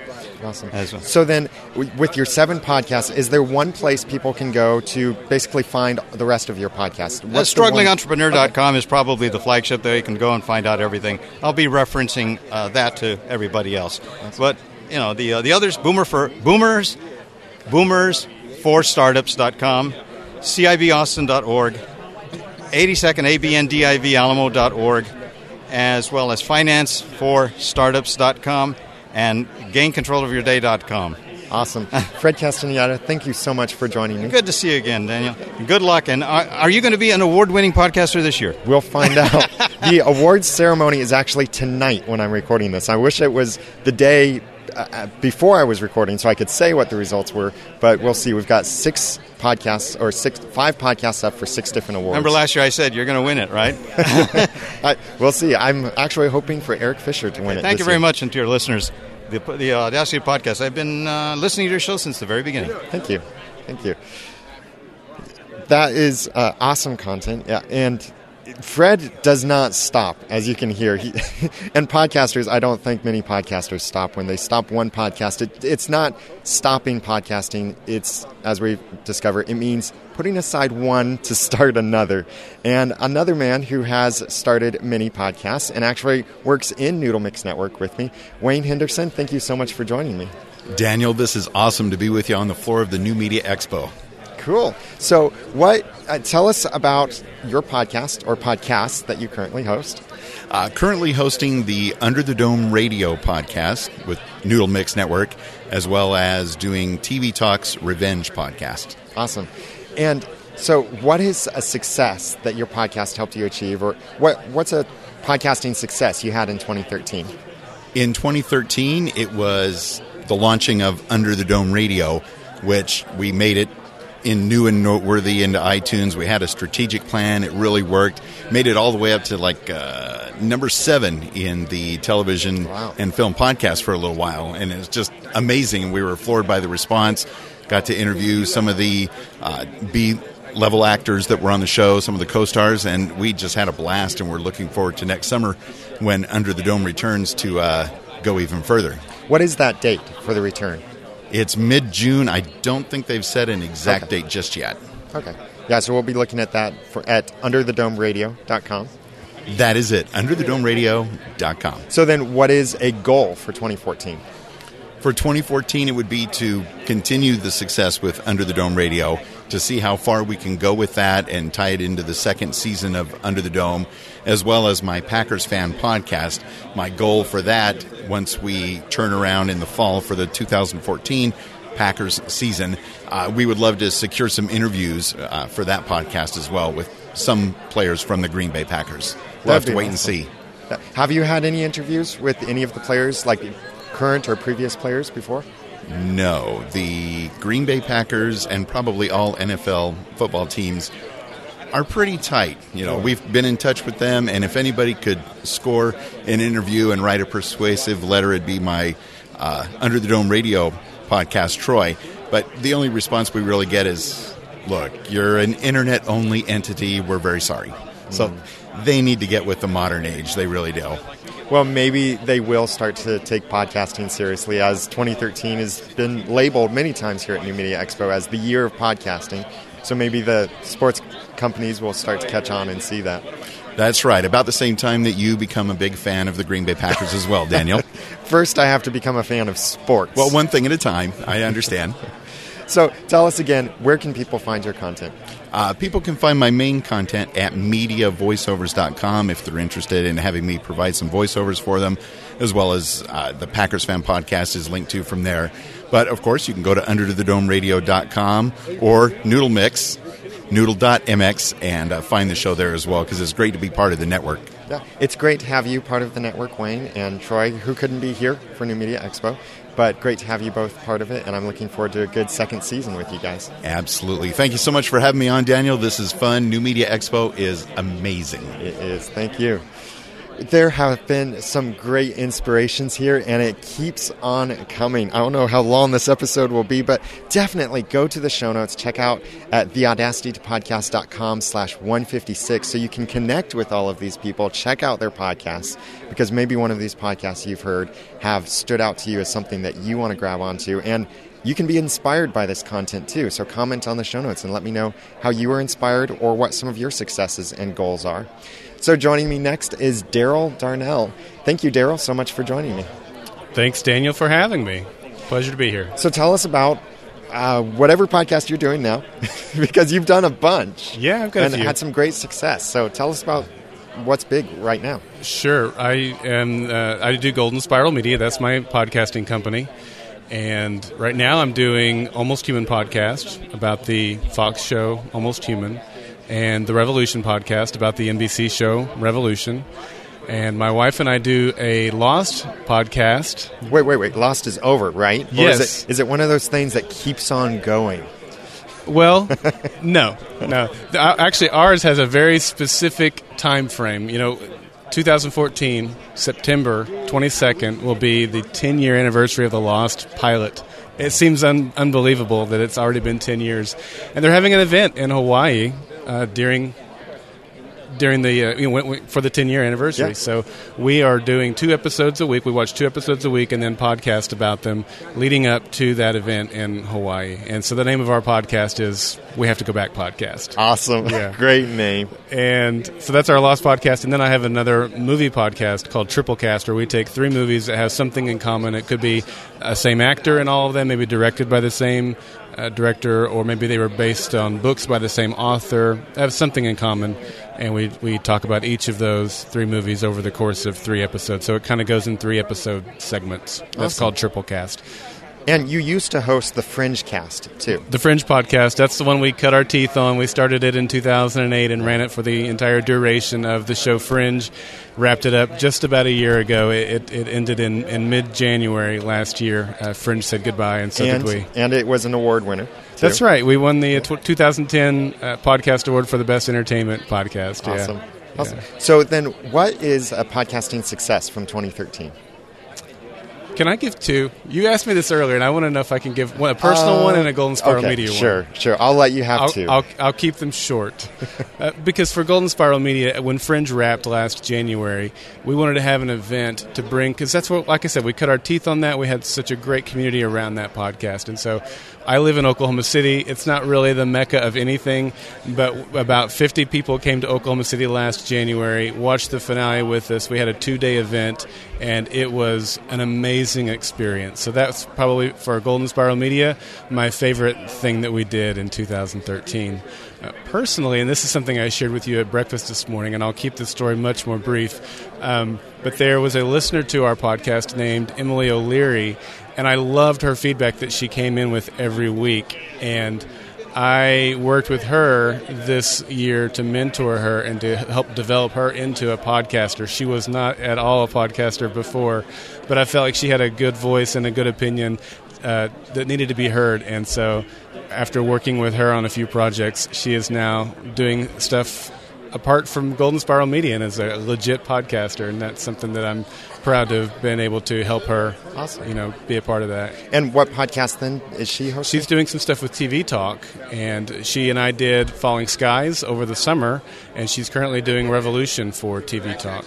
A: Awesome.
J: As well.
A: So then, with your seven podcasts, is there one place people can go to basically find the rest of your podcast?
J: Uh,
A: What's one-
J: StrugglingEntrepreneur.com is probably the flagship there. You can go and find out everything. I'll be referencing uh, that to everybody else. But you know the uh, the others boomer for boomers boomers for startups.com cibaustin.org 82nd abndiv alamo.org as well as finance for startups.com and gaincontrolofyourday.com
A: Awesome. [laughs] Fred Castaneda, thank you so much for joining me.
J: Good to see you again, Daniel. Good luck. And are, are you going to be an award winning podcaster this year?
A: We'll find out. [laughs] the awards ceremony is actually tonight when I'm recording this. I wish it was the day uh, before I was recording so I could say what the results were, but we'll see. We've got six podcasts or six, five podcasts up for six different awards.
J: Remember last year I said you're going to win it, right? [laughs]
A: I, we'll see. I'm actually hoping for Eric Fisher to win it.
J: Thank you very
A: year.
J: much, and to your listeners the, the Audacity podcast. I've been uh, listening to your show since the very beginning.
A: Thank you. Thank you. That is uh, awesome content. Yeah, and Fred does not stop, as you can hear. He, [laughs] and podcasters, I don't think many podcasters stop when they stop one podcast. It, it's not stopping podcasting. It's, as we've discovered, it means putting aside one to start another. And another man who has started many podcasts and actually works in Noodle Mix Network with me, Wayne Henderson. Thank you so much for joining me.
K: Daniel, this is awesome to be with you on the floor of the New Media Expo.
A: Cool. So, what? Uh, tell us about your podcast or podcasts that you currently host.
K: Uh, currently hosting the Under the Dome Radio podcast with Noodle Mix Network, as well as doing TV Talks Revenge podcast.
A: Awesome. And so, what is a success that your podcast helped you achieve, or what? What's a podcasting success you had in 2013?
K: In 2013, it was the launching of Under the Dome Radio, which we made it in new and noteworthy into iTunes. We had a strategic plan. It really worked. Made it all the way up to like uh, number seven in the television
A: wow.
K: and film podcast for a little while, and it was just amazing. We were floored by the response. Got to interview some of the uh, B level actors that were on the show, some of the co-stars, and we just had a blast. And we're looking forward to next summer when Under the Dome returns to uh, go even further.
A: What is that date for the return?
K: It's mid June. I don't think they've set an exact okay. date just yet.
A: Okay. Yeah, so we'll be looking at that for, at underthedomeradio.com.
K: That is it, underthedomeradio.com.
A: So then, what is a goal for 2014?
K: For 2014, it would be to continue the success with Under the Dome Radio, to see how far we can go with that and tie it into the second season of Under the Dome, as well as my Packers fan podcast. My goal for that, once we turn around in the fall for the 2014 Packers season, uh, we would love to secure some interviews uh, for that podcast as well with some players from the Green Bay Packers. We'll have to wait
A: awesome.
K: and see.
A: Have you had any interviews with any of the players, like current or previous players, before?
K: No. The Green Bay Packers and probably all NFL football teams are pretty tight. You know, we've been in touch with them, and if anybody could score an interview and write a persuasive letter, it'd be my uh, Under the Dome radio podcast, Troy. But the only response we really get is, look, you're an internet only entity. We're very sorry. So mm. they need to get with the modern age. They really do.
A: Well, maybe they will start to take podcasting seriously, as 2013 has been labeled many times here at New Media Expo as the year of podcasting. So maybe the sports companies will start to catch on and see that.
K: That's right. About the same time that you become a big fan of the Green Bay Packers as well, Daniel. [laughs]
A: First, I have to become a fan of sports.
K: well, one thing at a time. I understand. [laughs]
A: So tell us again, where can people find your content?
K: Uh, people can find my main content at mediavoiceovers.com if they're interested in having me provide some voiceovers for them, as well as uh, the Packers Fan Podcast is linked to from there. But of course, you can go to underthedomeradio.com or Noodle Mix, noodle.mx, and uh, find the show there as well because it's great to be part of the network.
A: Yeah, it's great to have you part of the network, Wayne and Troy, who couldn't be here for New Media Expo. But great to have you both part of it, and I'm looking forward to a good second season with you guys.
K: Absolutely. Thank you so much for having me on, Daniel. This is fun. New Media Expo is amazing.
A: It is. Thank you. There have been some great inspirations here, and it keeps on coming. I don't know how long this episode will be, but definitely go to the show notes. Check out at theaudacitytopodcast.com slash 156 so you can connect with all of these people. Check out their podcasts because maybe one of these podcasts you've heard have stood out to you as something that you want to grab onto. And you can be inspired by this content too. So comment on the show notes and let me know how you were inspired or what some of your successes and goals are. So joining me next is Daryl Darnell. Thank you, Daryl, so much for joining me.
L: Thanks, Daniel, for having me. Pleasure to be here.
A: So tell us about uh, whatever podcast you're doing now, [laughs] because you've done a bunch.
L: Yeah, I've got
A: and had some great success. So tell us about what's big right now.
L: Sure. I am. Uh, I do Golden Spiral Media. That's my podcasting company. And right now, I'm doing Almost Human podcast about the Fox show Almost Human, and the Revolution podcast about the NBC show Revolution. And my wife and I do a Lost podcast.
A: Wait, wait, wait. Lost is over, right? Or
L: Yes.
A: Is it, is it one of those things that keeps on going?
L: Well, [laughs] no, no. Uh, Actually, ours has a very specific time frame. You know, 2014 September 22nd will be the 10 year anniversary of the Lost pilot. It seems un- unbelievable that it's already been 10 years, and they're having an event in Hawaii uh, during during the uh, you know, for the 10 year anniversary.
A: Yeah.
L: So we are doing two episodes a week. We watch two episodes a week and then podcast about them leading up to that event in Hawaii. And so the name of our podcast is We Have to Go Back Podcast.
A: Awesome.
L: Yeah. [laughs]
A: Great name.
L: And so that's our Lost podcast. And then I have another movie podcast called Triple Cast, where we take three movies that have something in common. It could be a same actor in all of them, maybe directed by the same uh, director, or maybe they were based on books by the same author, have something in common. And we, we talk about each of those three movies over the course of three episodes. So it kind of goes in three episode segments. That's
A: Awesome.
L: called Triple Cast.
A: And you used to host the Fringe Cast too.
L: The Fringe podcast, that's the one we cut our teeth on. We started it in 2008 and ran it for the entire duration of the show Fringe. Wrapped it up just about a year ago. It, it, ended in, in mid January last year. Uh, Fringe said goodbye, and so
A: and,
L: did we.
A: and it was an award winner. too.
L: That's right. We won the uh, tw 2010 uh, Podcast Award for the Best Entertainment Podcast. Yeah.
A: Awesome. Awesome. So then, what is a podcasting success from 2013?
L: Can I give two? You asked me this earlier, and I want to know if I can give one, a personal
A: Uh,
L: one and a Golden Spiral
A: okay,
L: Media one.
A: Sure, sure. I'll let you have
L: I'll,
A: two.
L: I'll, I'll keep them short. [laughs] uh, because for Golden Spiral Media, when Fringe wrapped last January, we wanted to have an event to bring, because that's what, like I said, we cut our teeth on that. We had such a great community around that podcast. And so I live in Oklahoma City. It's not really the mecca of anything, but about 50 people came to Oklahoma City last January, watched the finale with us. We had a two day event, and it was an amazing experience. So that's probably for Golden Spiral Media my favorite thing that we did in 2013. Uh, personally, and this is something I shared with you at breakfast this morning, and I'll keep this story much more brief. Um, but there was a listener to our podcast named Emily O'Leary, and I loved her feedback that she came in with every week. And I worked with her this year to mentor her and to help develop her into a podcaster. She was not at all a podcaster before, but I felt like she had a good voice and a good opinion uh, that needed to be heard. And so, after working with her on a few projects, she is now doing stuff apart from Golden Spiral Media and is a legit podcaster. And that's something that I'm proud to have been able to help her,
A: Awesome.
L: you know, be a part of that.
A: and what podcast then is she hosting?
L: She's doing some stuff with TV Talk, and she and I did Falling Skies over the summer, and she's currently doing Revolution for TV Talk.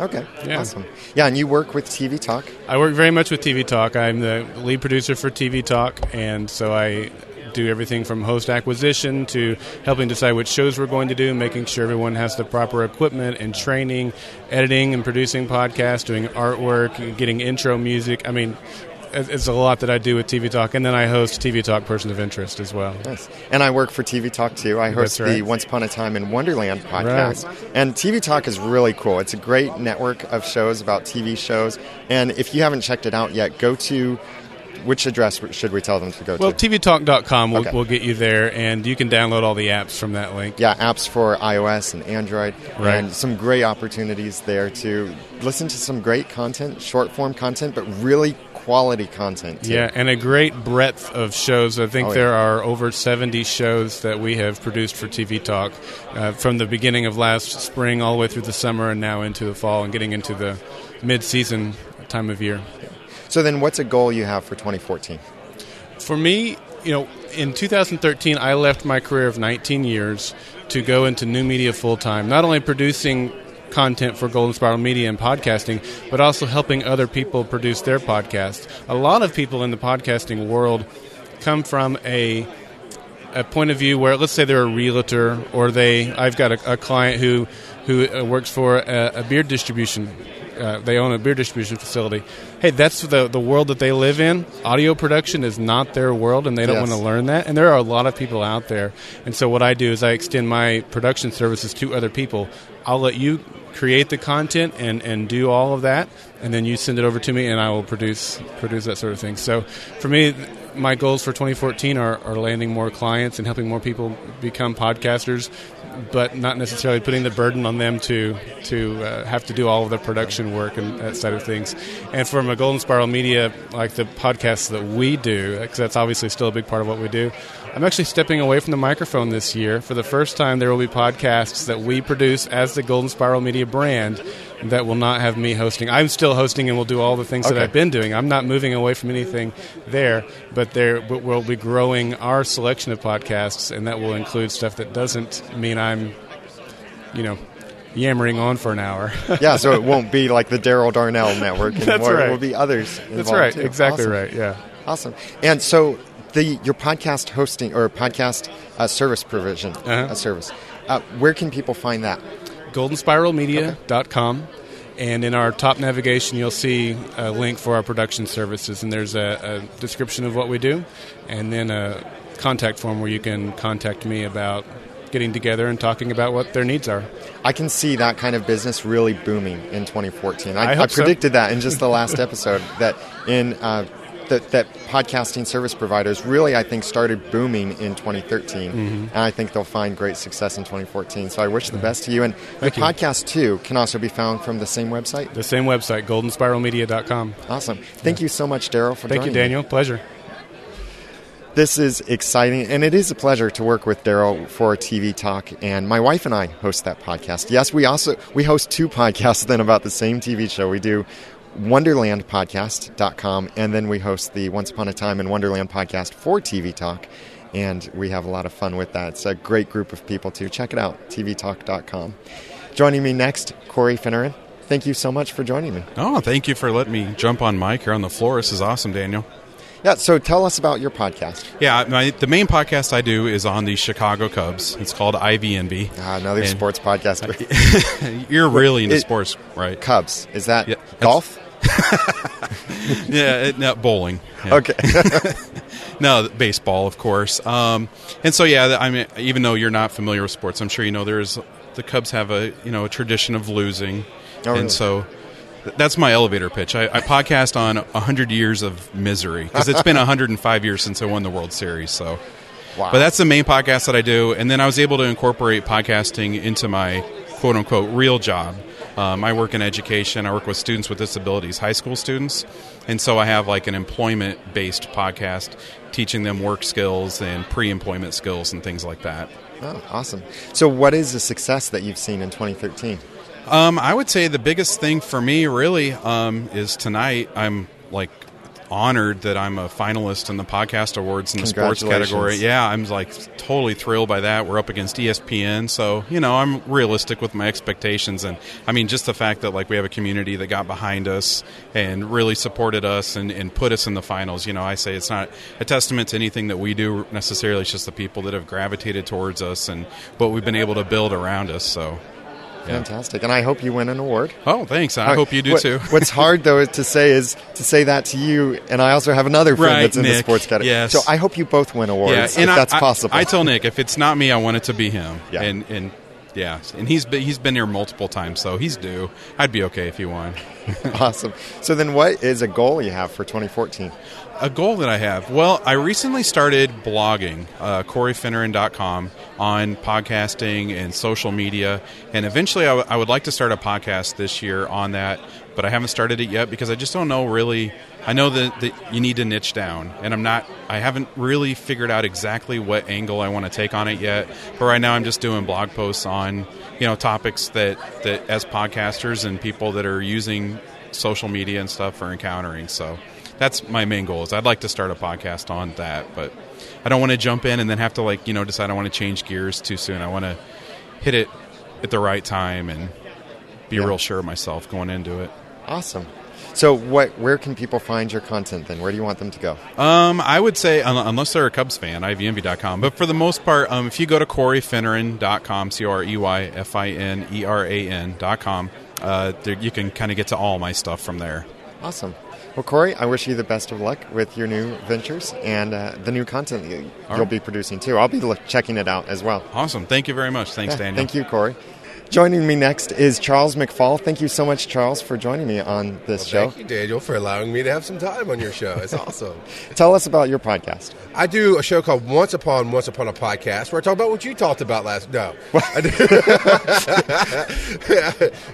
A: okay.
L: Yeah.
A: Awesome. Yeah, and you work with TV Talk.
L: I work very much with TV Talk. I'm the lead producer for TV Talk, and so I do everything from host acquisition to helping decide which shows we're going to do, making sure everyone has the proper equipment and training, editing and producing podcasts, doing artwork, getting intro music. I mean, it's a lot that I do with TV Talk, and then I host TV Talk Person of Interest as well.
A: Nice. And I work for TV Talk too. I host
L: right.
A: the Once Upon a Time in Wonderland podcast. And TV Talk is really cool. It's a great network of shows about TV shows. And if you haven't checked it out yet, go to which address should we tell them to go
L: Well,
A: to?
L: Well, tvtalk.com will,
A: Okay.
L: will get you there, and you can download all the apps from that link.
A: yeah, apps for iOS and Android,
L: Right.
A: and some great opportunities there to listen to some great content, short form content, but really quality content. Too.
L: Yeah, and a great breadth of shows. I think
A: Oh, yeah.
L: there are over 70 shows that we have produced for TV Talk uh, from the beginning of last spring all the way through the summer and now into the fall and getting into the mid season time of year.
A: So then, what's a goal you have for 2014?
L: For me, you know, in 2013, I left my career of 19 years to go into new media full time, not only producing content for Golden Spiral Media and podcasting, but also helping other people produce their podcasts. A lot of people in the podcasting world come from a a point of view where let's say they're a realtor or they I've got a, a client who who uh, works for a, a beer distribution uh, they own a beer distribution facility. Hey, that's the the world that they live in. Audio production is not their world, and they don't
A: Yes.
L: want to learn that. And there are a lot of people out there. And so what I do is I extend my production services to other people. I'll let you create the content and, and do all of that, and then you send it over to me, and I will produce produce that sort of thing. So for me, my goals for 2014 are, are landing more clients and helping more people become podcasters, but not necessarily putting the burden on them to to uh, have to do all of the production work and that side of things. And from a Golden Spiral Media, like the podcasts that we do, because that's obviously still a big part of what we do. I'm actually stepping away from the microphone this year. For the first time, there will be podcasts that we produce as the Golden Spiral Media brand that will not have me hosting. I'm still hosting and will do all the things that I've been doing. I'm not moving away from anything there, but there but we'll be growing our selection of podcasts, and that will include stuff that doesn't mean I'm, you know, yammering on for an hour. [laughs]
A: yeah, so it won't be like the Daryl Darnell network [laughs] anymore.
L: That's right.
A: It will be others.
L: That's right.
A: too.
L: Exactly
A: Awesome.
L: right. Yeah.
A: Awesome. And so the your podcast hosting or podcast uh, service provision
L: Uh-huh.
A: uh, service. Uh, where can people find that?
L: goldenspiralmedia.com and in our top navigation you'll see a link for our production services and there's a, a description of what we do and then a contact form where you can contact me about getting together and talking about what their needs are
A: I can see that kind of business really booming in 2014. I,
L: I so.
A: predicted that in just the last episode that in uh, that, that podcasting service providers really I think started booming in 2013,
L: Mhm.
A: and I think they'll find great success in 2014. So I wish the best to you. And
L: Thank
A: the
L: you.
A: podcast too can also be found from the same website.
L: the same website goldenspiralmedia.com
A: Awesome. Thank you so much, Daryl, for
L: thank you
A: joining me.
L: daniel pleasure
A: This is exciting, and it is a pleasure to work with Daryl for TV Talk. And my wife and I host that podcast. Yes, we also we host two [laughs] podcasts then about the same TV show. We do wonderlandpodcast.com and then we host the Once Upon a Time in Wonderland podcast for TV Talk. And we have a lot of fun with that. It's a great group of people too. Check it out, tvtalk.com. Joining me next, Corey Finneran. Thank you so much for joining me.
M: Oh, thank you for letting me jump on mic here on the floor. This is awesome, Daniel.
A: Yeah, so tell us about your podcast.
M: Yeah, my, the main podcast I do is on the Chicago Cubs. It's called IVNB.
A: Ah, another
M: And-
A: sports podcast. [laughs]
M: You're really into
A: It-
M: sports, right?
A: Cubs. Is that
M: Yeah,
A: golf? [laughs]
M: yeah, it, no, bowling. Yeah.
A: Okay. [laughs]
M: no, baseball, of course. Um, and so, yeah, I mean, even though you're not familiar with sports, I'm sure you know there's the Cubs have a you know a tradition of losing,
A: Oh, really?
M: and so th- that's my elevator pitch. I, I podcast on 100 years of misery because it's been 105 years since I won the World Series. So,
A: Wow.
M: but that's the main podcast that I do, and then I was able to incorporate podcasting into my quote unquote real job. Um, I work in education. I work with students with disabilities, high school students, and so I have like an employment based podcast teaching them work skills and pre employment skills and things like that.
A: Oh, awesome. So, what is the success that you've seen in 2013?
M: Um, I would say the biggest thing for me really um, is tonight. I'm like honored that I'm a finalist in the podcast awards in the sports category. Yeah, I'm like totally thrilled by that. We're up against ESPN, so you know I'm realistic with my expectations, and I mean just the fact that like we have a community that got behind us and really supported us and, and put us in the finals. You know, I say it's not a testament to anything that we do necessarily. It's just the people that have gravitated towards us and what we've been able to build around us. So. Yeah.
A: Fantastic. And I hope you win an award.
M: Oh, thanks. I hope you do
A: What-
M: too. [laughs]
A: what's hard though to say is to say that to you, and I also have another friend
M: Right,
A: that's in the sports category.
M: Yes.
A: So I hope you both win awards if
M: I-
A: that's
M: I,
A: possible.
M: I, tell Nick if it's not me, I want it to be him.
A: Yeah.
M: And and yeah, and he's been, he's been here multiple times, so he's due. I'd be okay if he won. [laughs]
A: awesome. So then, what is a goal you have for 2014?
M: A goal that I have. Well, I recently started blogging, uh, CoreyFinneran.com, on podcasting and social media. And eventually, I, w- I would like to start a podcast this year on that, but I haven't started it yet because I just don't know really. I know that, that you need to niche down, and I'm not. I haven't really figured out exactly what angle I want to take on it yet. But right now, I'm just doing blog posts on you know topics that that as podcasters and people that are using social media and stuff are encountering. So that's my main goal. Is I'd like to start a podcast on that, but I don't want to jump in and then have to like you know decide I want to change gears too soon. I want to hit it at the right time and be
A: Yeah.
M: real sure of myself going into it.
A: Awesome. So, what? Where can people find your content? Then, where do you want them to go?
M: Um, I would say, un- unless they're a Cubs fan, ivnb.com. But for the most part, um, if you go to CoreyFinneran.com, C O R E Y F I N E R A N.com, uh, there, you can kind of get to all my stuff from there.
A: Awesome. Well, Corey, I wish you the best of luck with your new ventures and uh, the new content you, you'll
M: right.
A: be producing too. I'll be checking it out as well.
M: Awesome. Thank you very much. Thanks,
A: Yeah,
M: Daniel.
A: Thank you, Corey. Joining me next is Charles McFall. Thank you so much, Charles, for joining me on this show.
N: Thank you, Daniel, for allowing me to have some time on your show. It's [laughs] awesome.
A: Tell us about your podcast.
N: I do a show called Once Upon Once Upon a Podcast where I talk about what you talked about last. No, [laughs]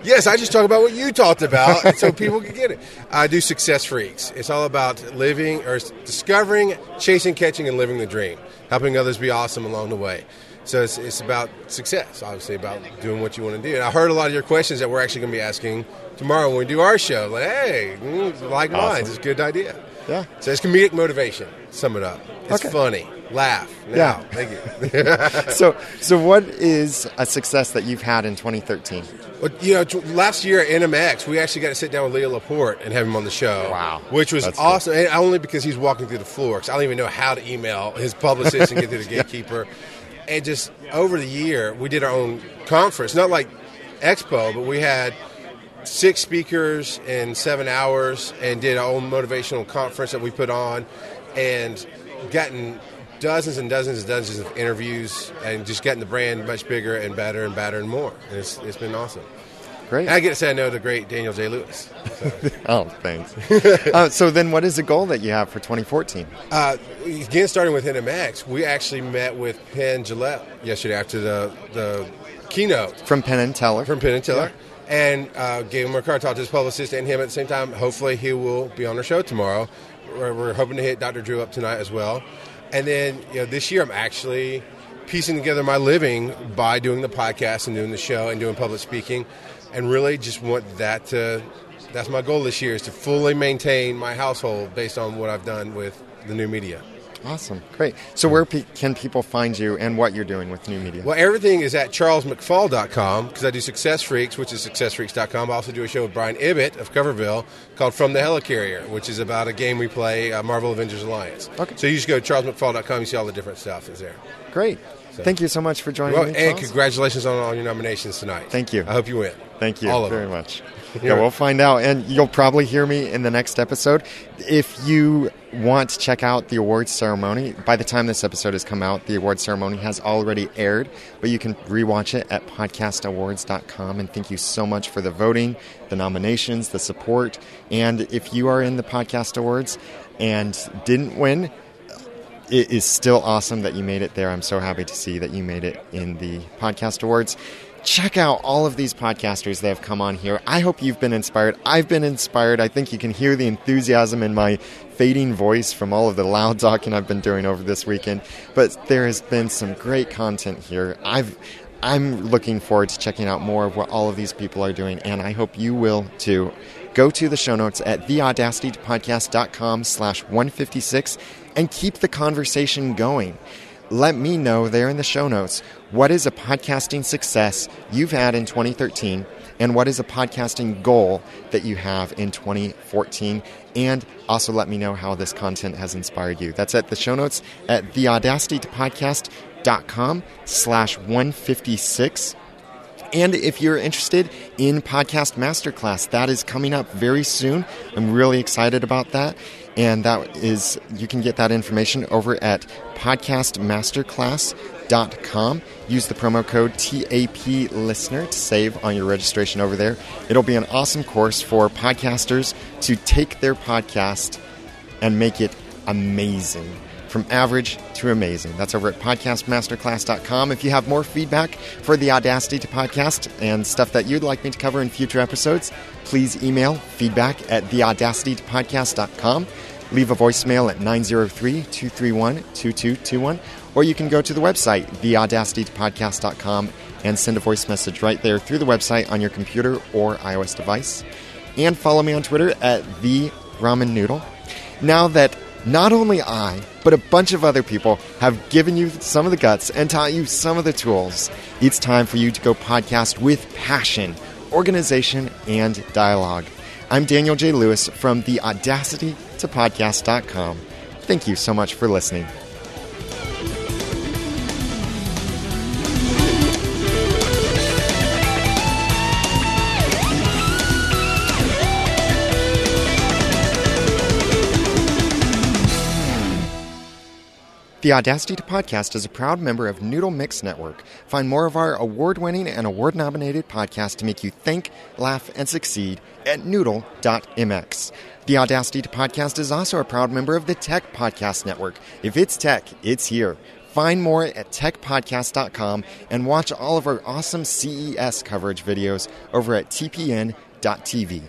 N: yes, I just talk about what you talked about, so people can get it. I do Success Freaks. It's all about living or discovering, chasing, catching, and living the dream, helping others be awesome along the way. So it's, it's about success, obviously, about doing what you want to do. And I heard a lot of your questions that we're actually going to be asking tomorrow when we do our show. Like, hey, mm, like
A: Awesome.
N: minds, it's a good idea.
A: Yeah.
N: So it's comedic motivation. Sum it up. It's
A: Okay.
N: funny. Laugh. Now.
A: Yeah.
N: Thank you. [laughs]
A: so, so what is a success that you've had in 2013?
N: Well, you know, last year at NMX, we actually got to sit down with Leo Laporte and have him on the show. Wow. Which was
A: That's cool.
N: awesome. And only because he's walking through the floor, because I don't even know how to email his publicist and get to the [laughs] gatekeeper. And just over the year, we did our own conference. Not like Expo, but we had six speakers in seven hours and did our own motivational conference that we put on and gotten dozens and dozens and dozens of interviews and just getting the brand much bigger and better and better and more. And it's, it's been awesome.
A: Great.
N: And I get to say I know the great Daniel J. Lewis. [laughs]
A: oh, thanks. uh, so then, what is the goal that you have for 2014?
N: Uh, again, starting with NMX, we actually met with Penn Jillette yesterday after the, the keynote.
A: From Penn and Teller.
N: From Penn and Teller. And uh, gave him a card, talked to his publicist and him at the same time. Hopefully, he will be on our show tomorrow. We're, we're hoping to hit Dr. Drew up tonight as well. And then, you know, this year I'm actually piecing together my living by doing the podcast and doing the show and doing public speaking, and really just want that to. That's my goal this year is to fully maintain my household based on what I've done with the new media.
A: Awesome. Great. So, where pe- can people find you and what you're doing with new media?
N: Well, everything is at charlesmcfall.com because I do Success Freaks, which is successfreaks.com. I also do a show with Brian Ibbott of Coverville called From the Helicarrier, which is about a game we play, uh, Marvel Avengers Alliance. Okay. So you just go to charlesmcfall.com, you see all the different stuff is there.
A: Great.
N: So-
A: Thank you so much for joining
N: Well,
A: me.
N: and
A: Charles.
N: congratulations on all your nominations tonight.
A: Thank you.
N: I hope you win.
A: Thank you
N: All of
A: very
N: them.
A: much. [laughs] Yeah, we'll find out, and you'll probably hear me in the next episode. If you want to check out the awards ceremony, by the time this episode has come out, the awards ceremony has already aired, but you can rewatch it at podcastawards.com. And thank you so much for the voting, the nominations, the support. And if you are in the podcast awards and didn't win, it is still awesome that you made it there. I'm so happy to see that you made it in the podcast awards. Check out all of these podcasters that have come on here. I hope you've been inspired. I've been inspired. I think you can hear the enthusiasm in my fading voice from all of the loud talking I've been doing over this weekend. But there has been some great content here. I've I'm looking forward to checking out more of what all of these people are doing, and I hope you will too. Go to the show notes at theaudacitypodcast.com slash 156 and keep the conversation going. Let me know there in the show notes what is a podcasting success you've had in 2013 and what is a podcasting goal that you have in 2014 and also let me know how this content has inspired you that's at the show notes at theaudacitypodcast.com slash 156 and if you're interested in Podcast Masterclass, that is coming up very soon. I'm really excited about that. And that is, you can get that information over at podcastmasterclass.com. Use the promo code TAP listener to save on your registration over there. It'll be an awesome course for podcasters to take their podcast and make it amazing. From average to amazing. That's over at podcastmasterclass.com. If you have more feedback for the Audacity to Podcast and stuff that you'd like me to cover in future episodes, please email feedback at theaudacitytopodcast.com. Leave a voicemail at 903 231 2221, or you can go to the website, theaudacitytopodcast.com, and send a voice message right there through the website on your computer or iOS device. And follow me on Twitter at the Ramen Noodle. Now that not only I, but a bunch of other people have given you some of the guts and taught you some of the tools, it's time for you to go podcast with passion, organization, and dialogue. I'm Daniel J. Lewis from the Audacity to Podcast.com. Thank you so much for listening. The Audacity to Podcast is a proud member of Noodle Mix Network. Find more of our award winning and award nominated podcasts to make you think, laugh, and succeed at noodle.mx. The Audacity to Podcast is also a proud member of the Tech Podcast Network. If it's tech, it's here. Find more at techpodcast.com and watch all of our awesome CES coverage videos over at tpn.tv.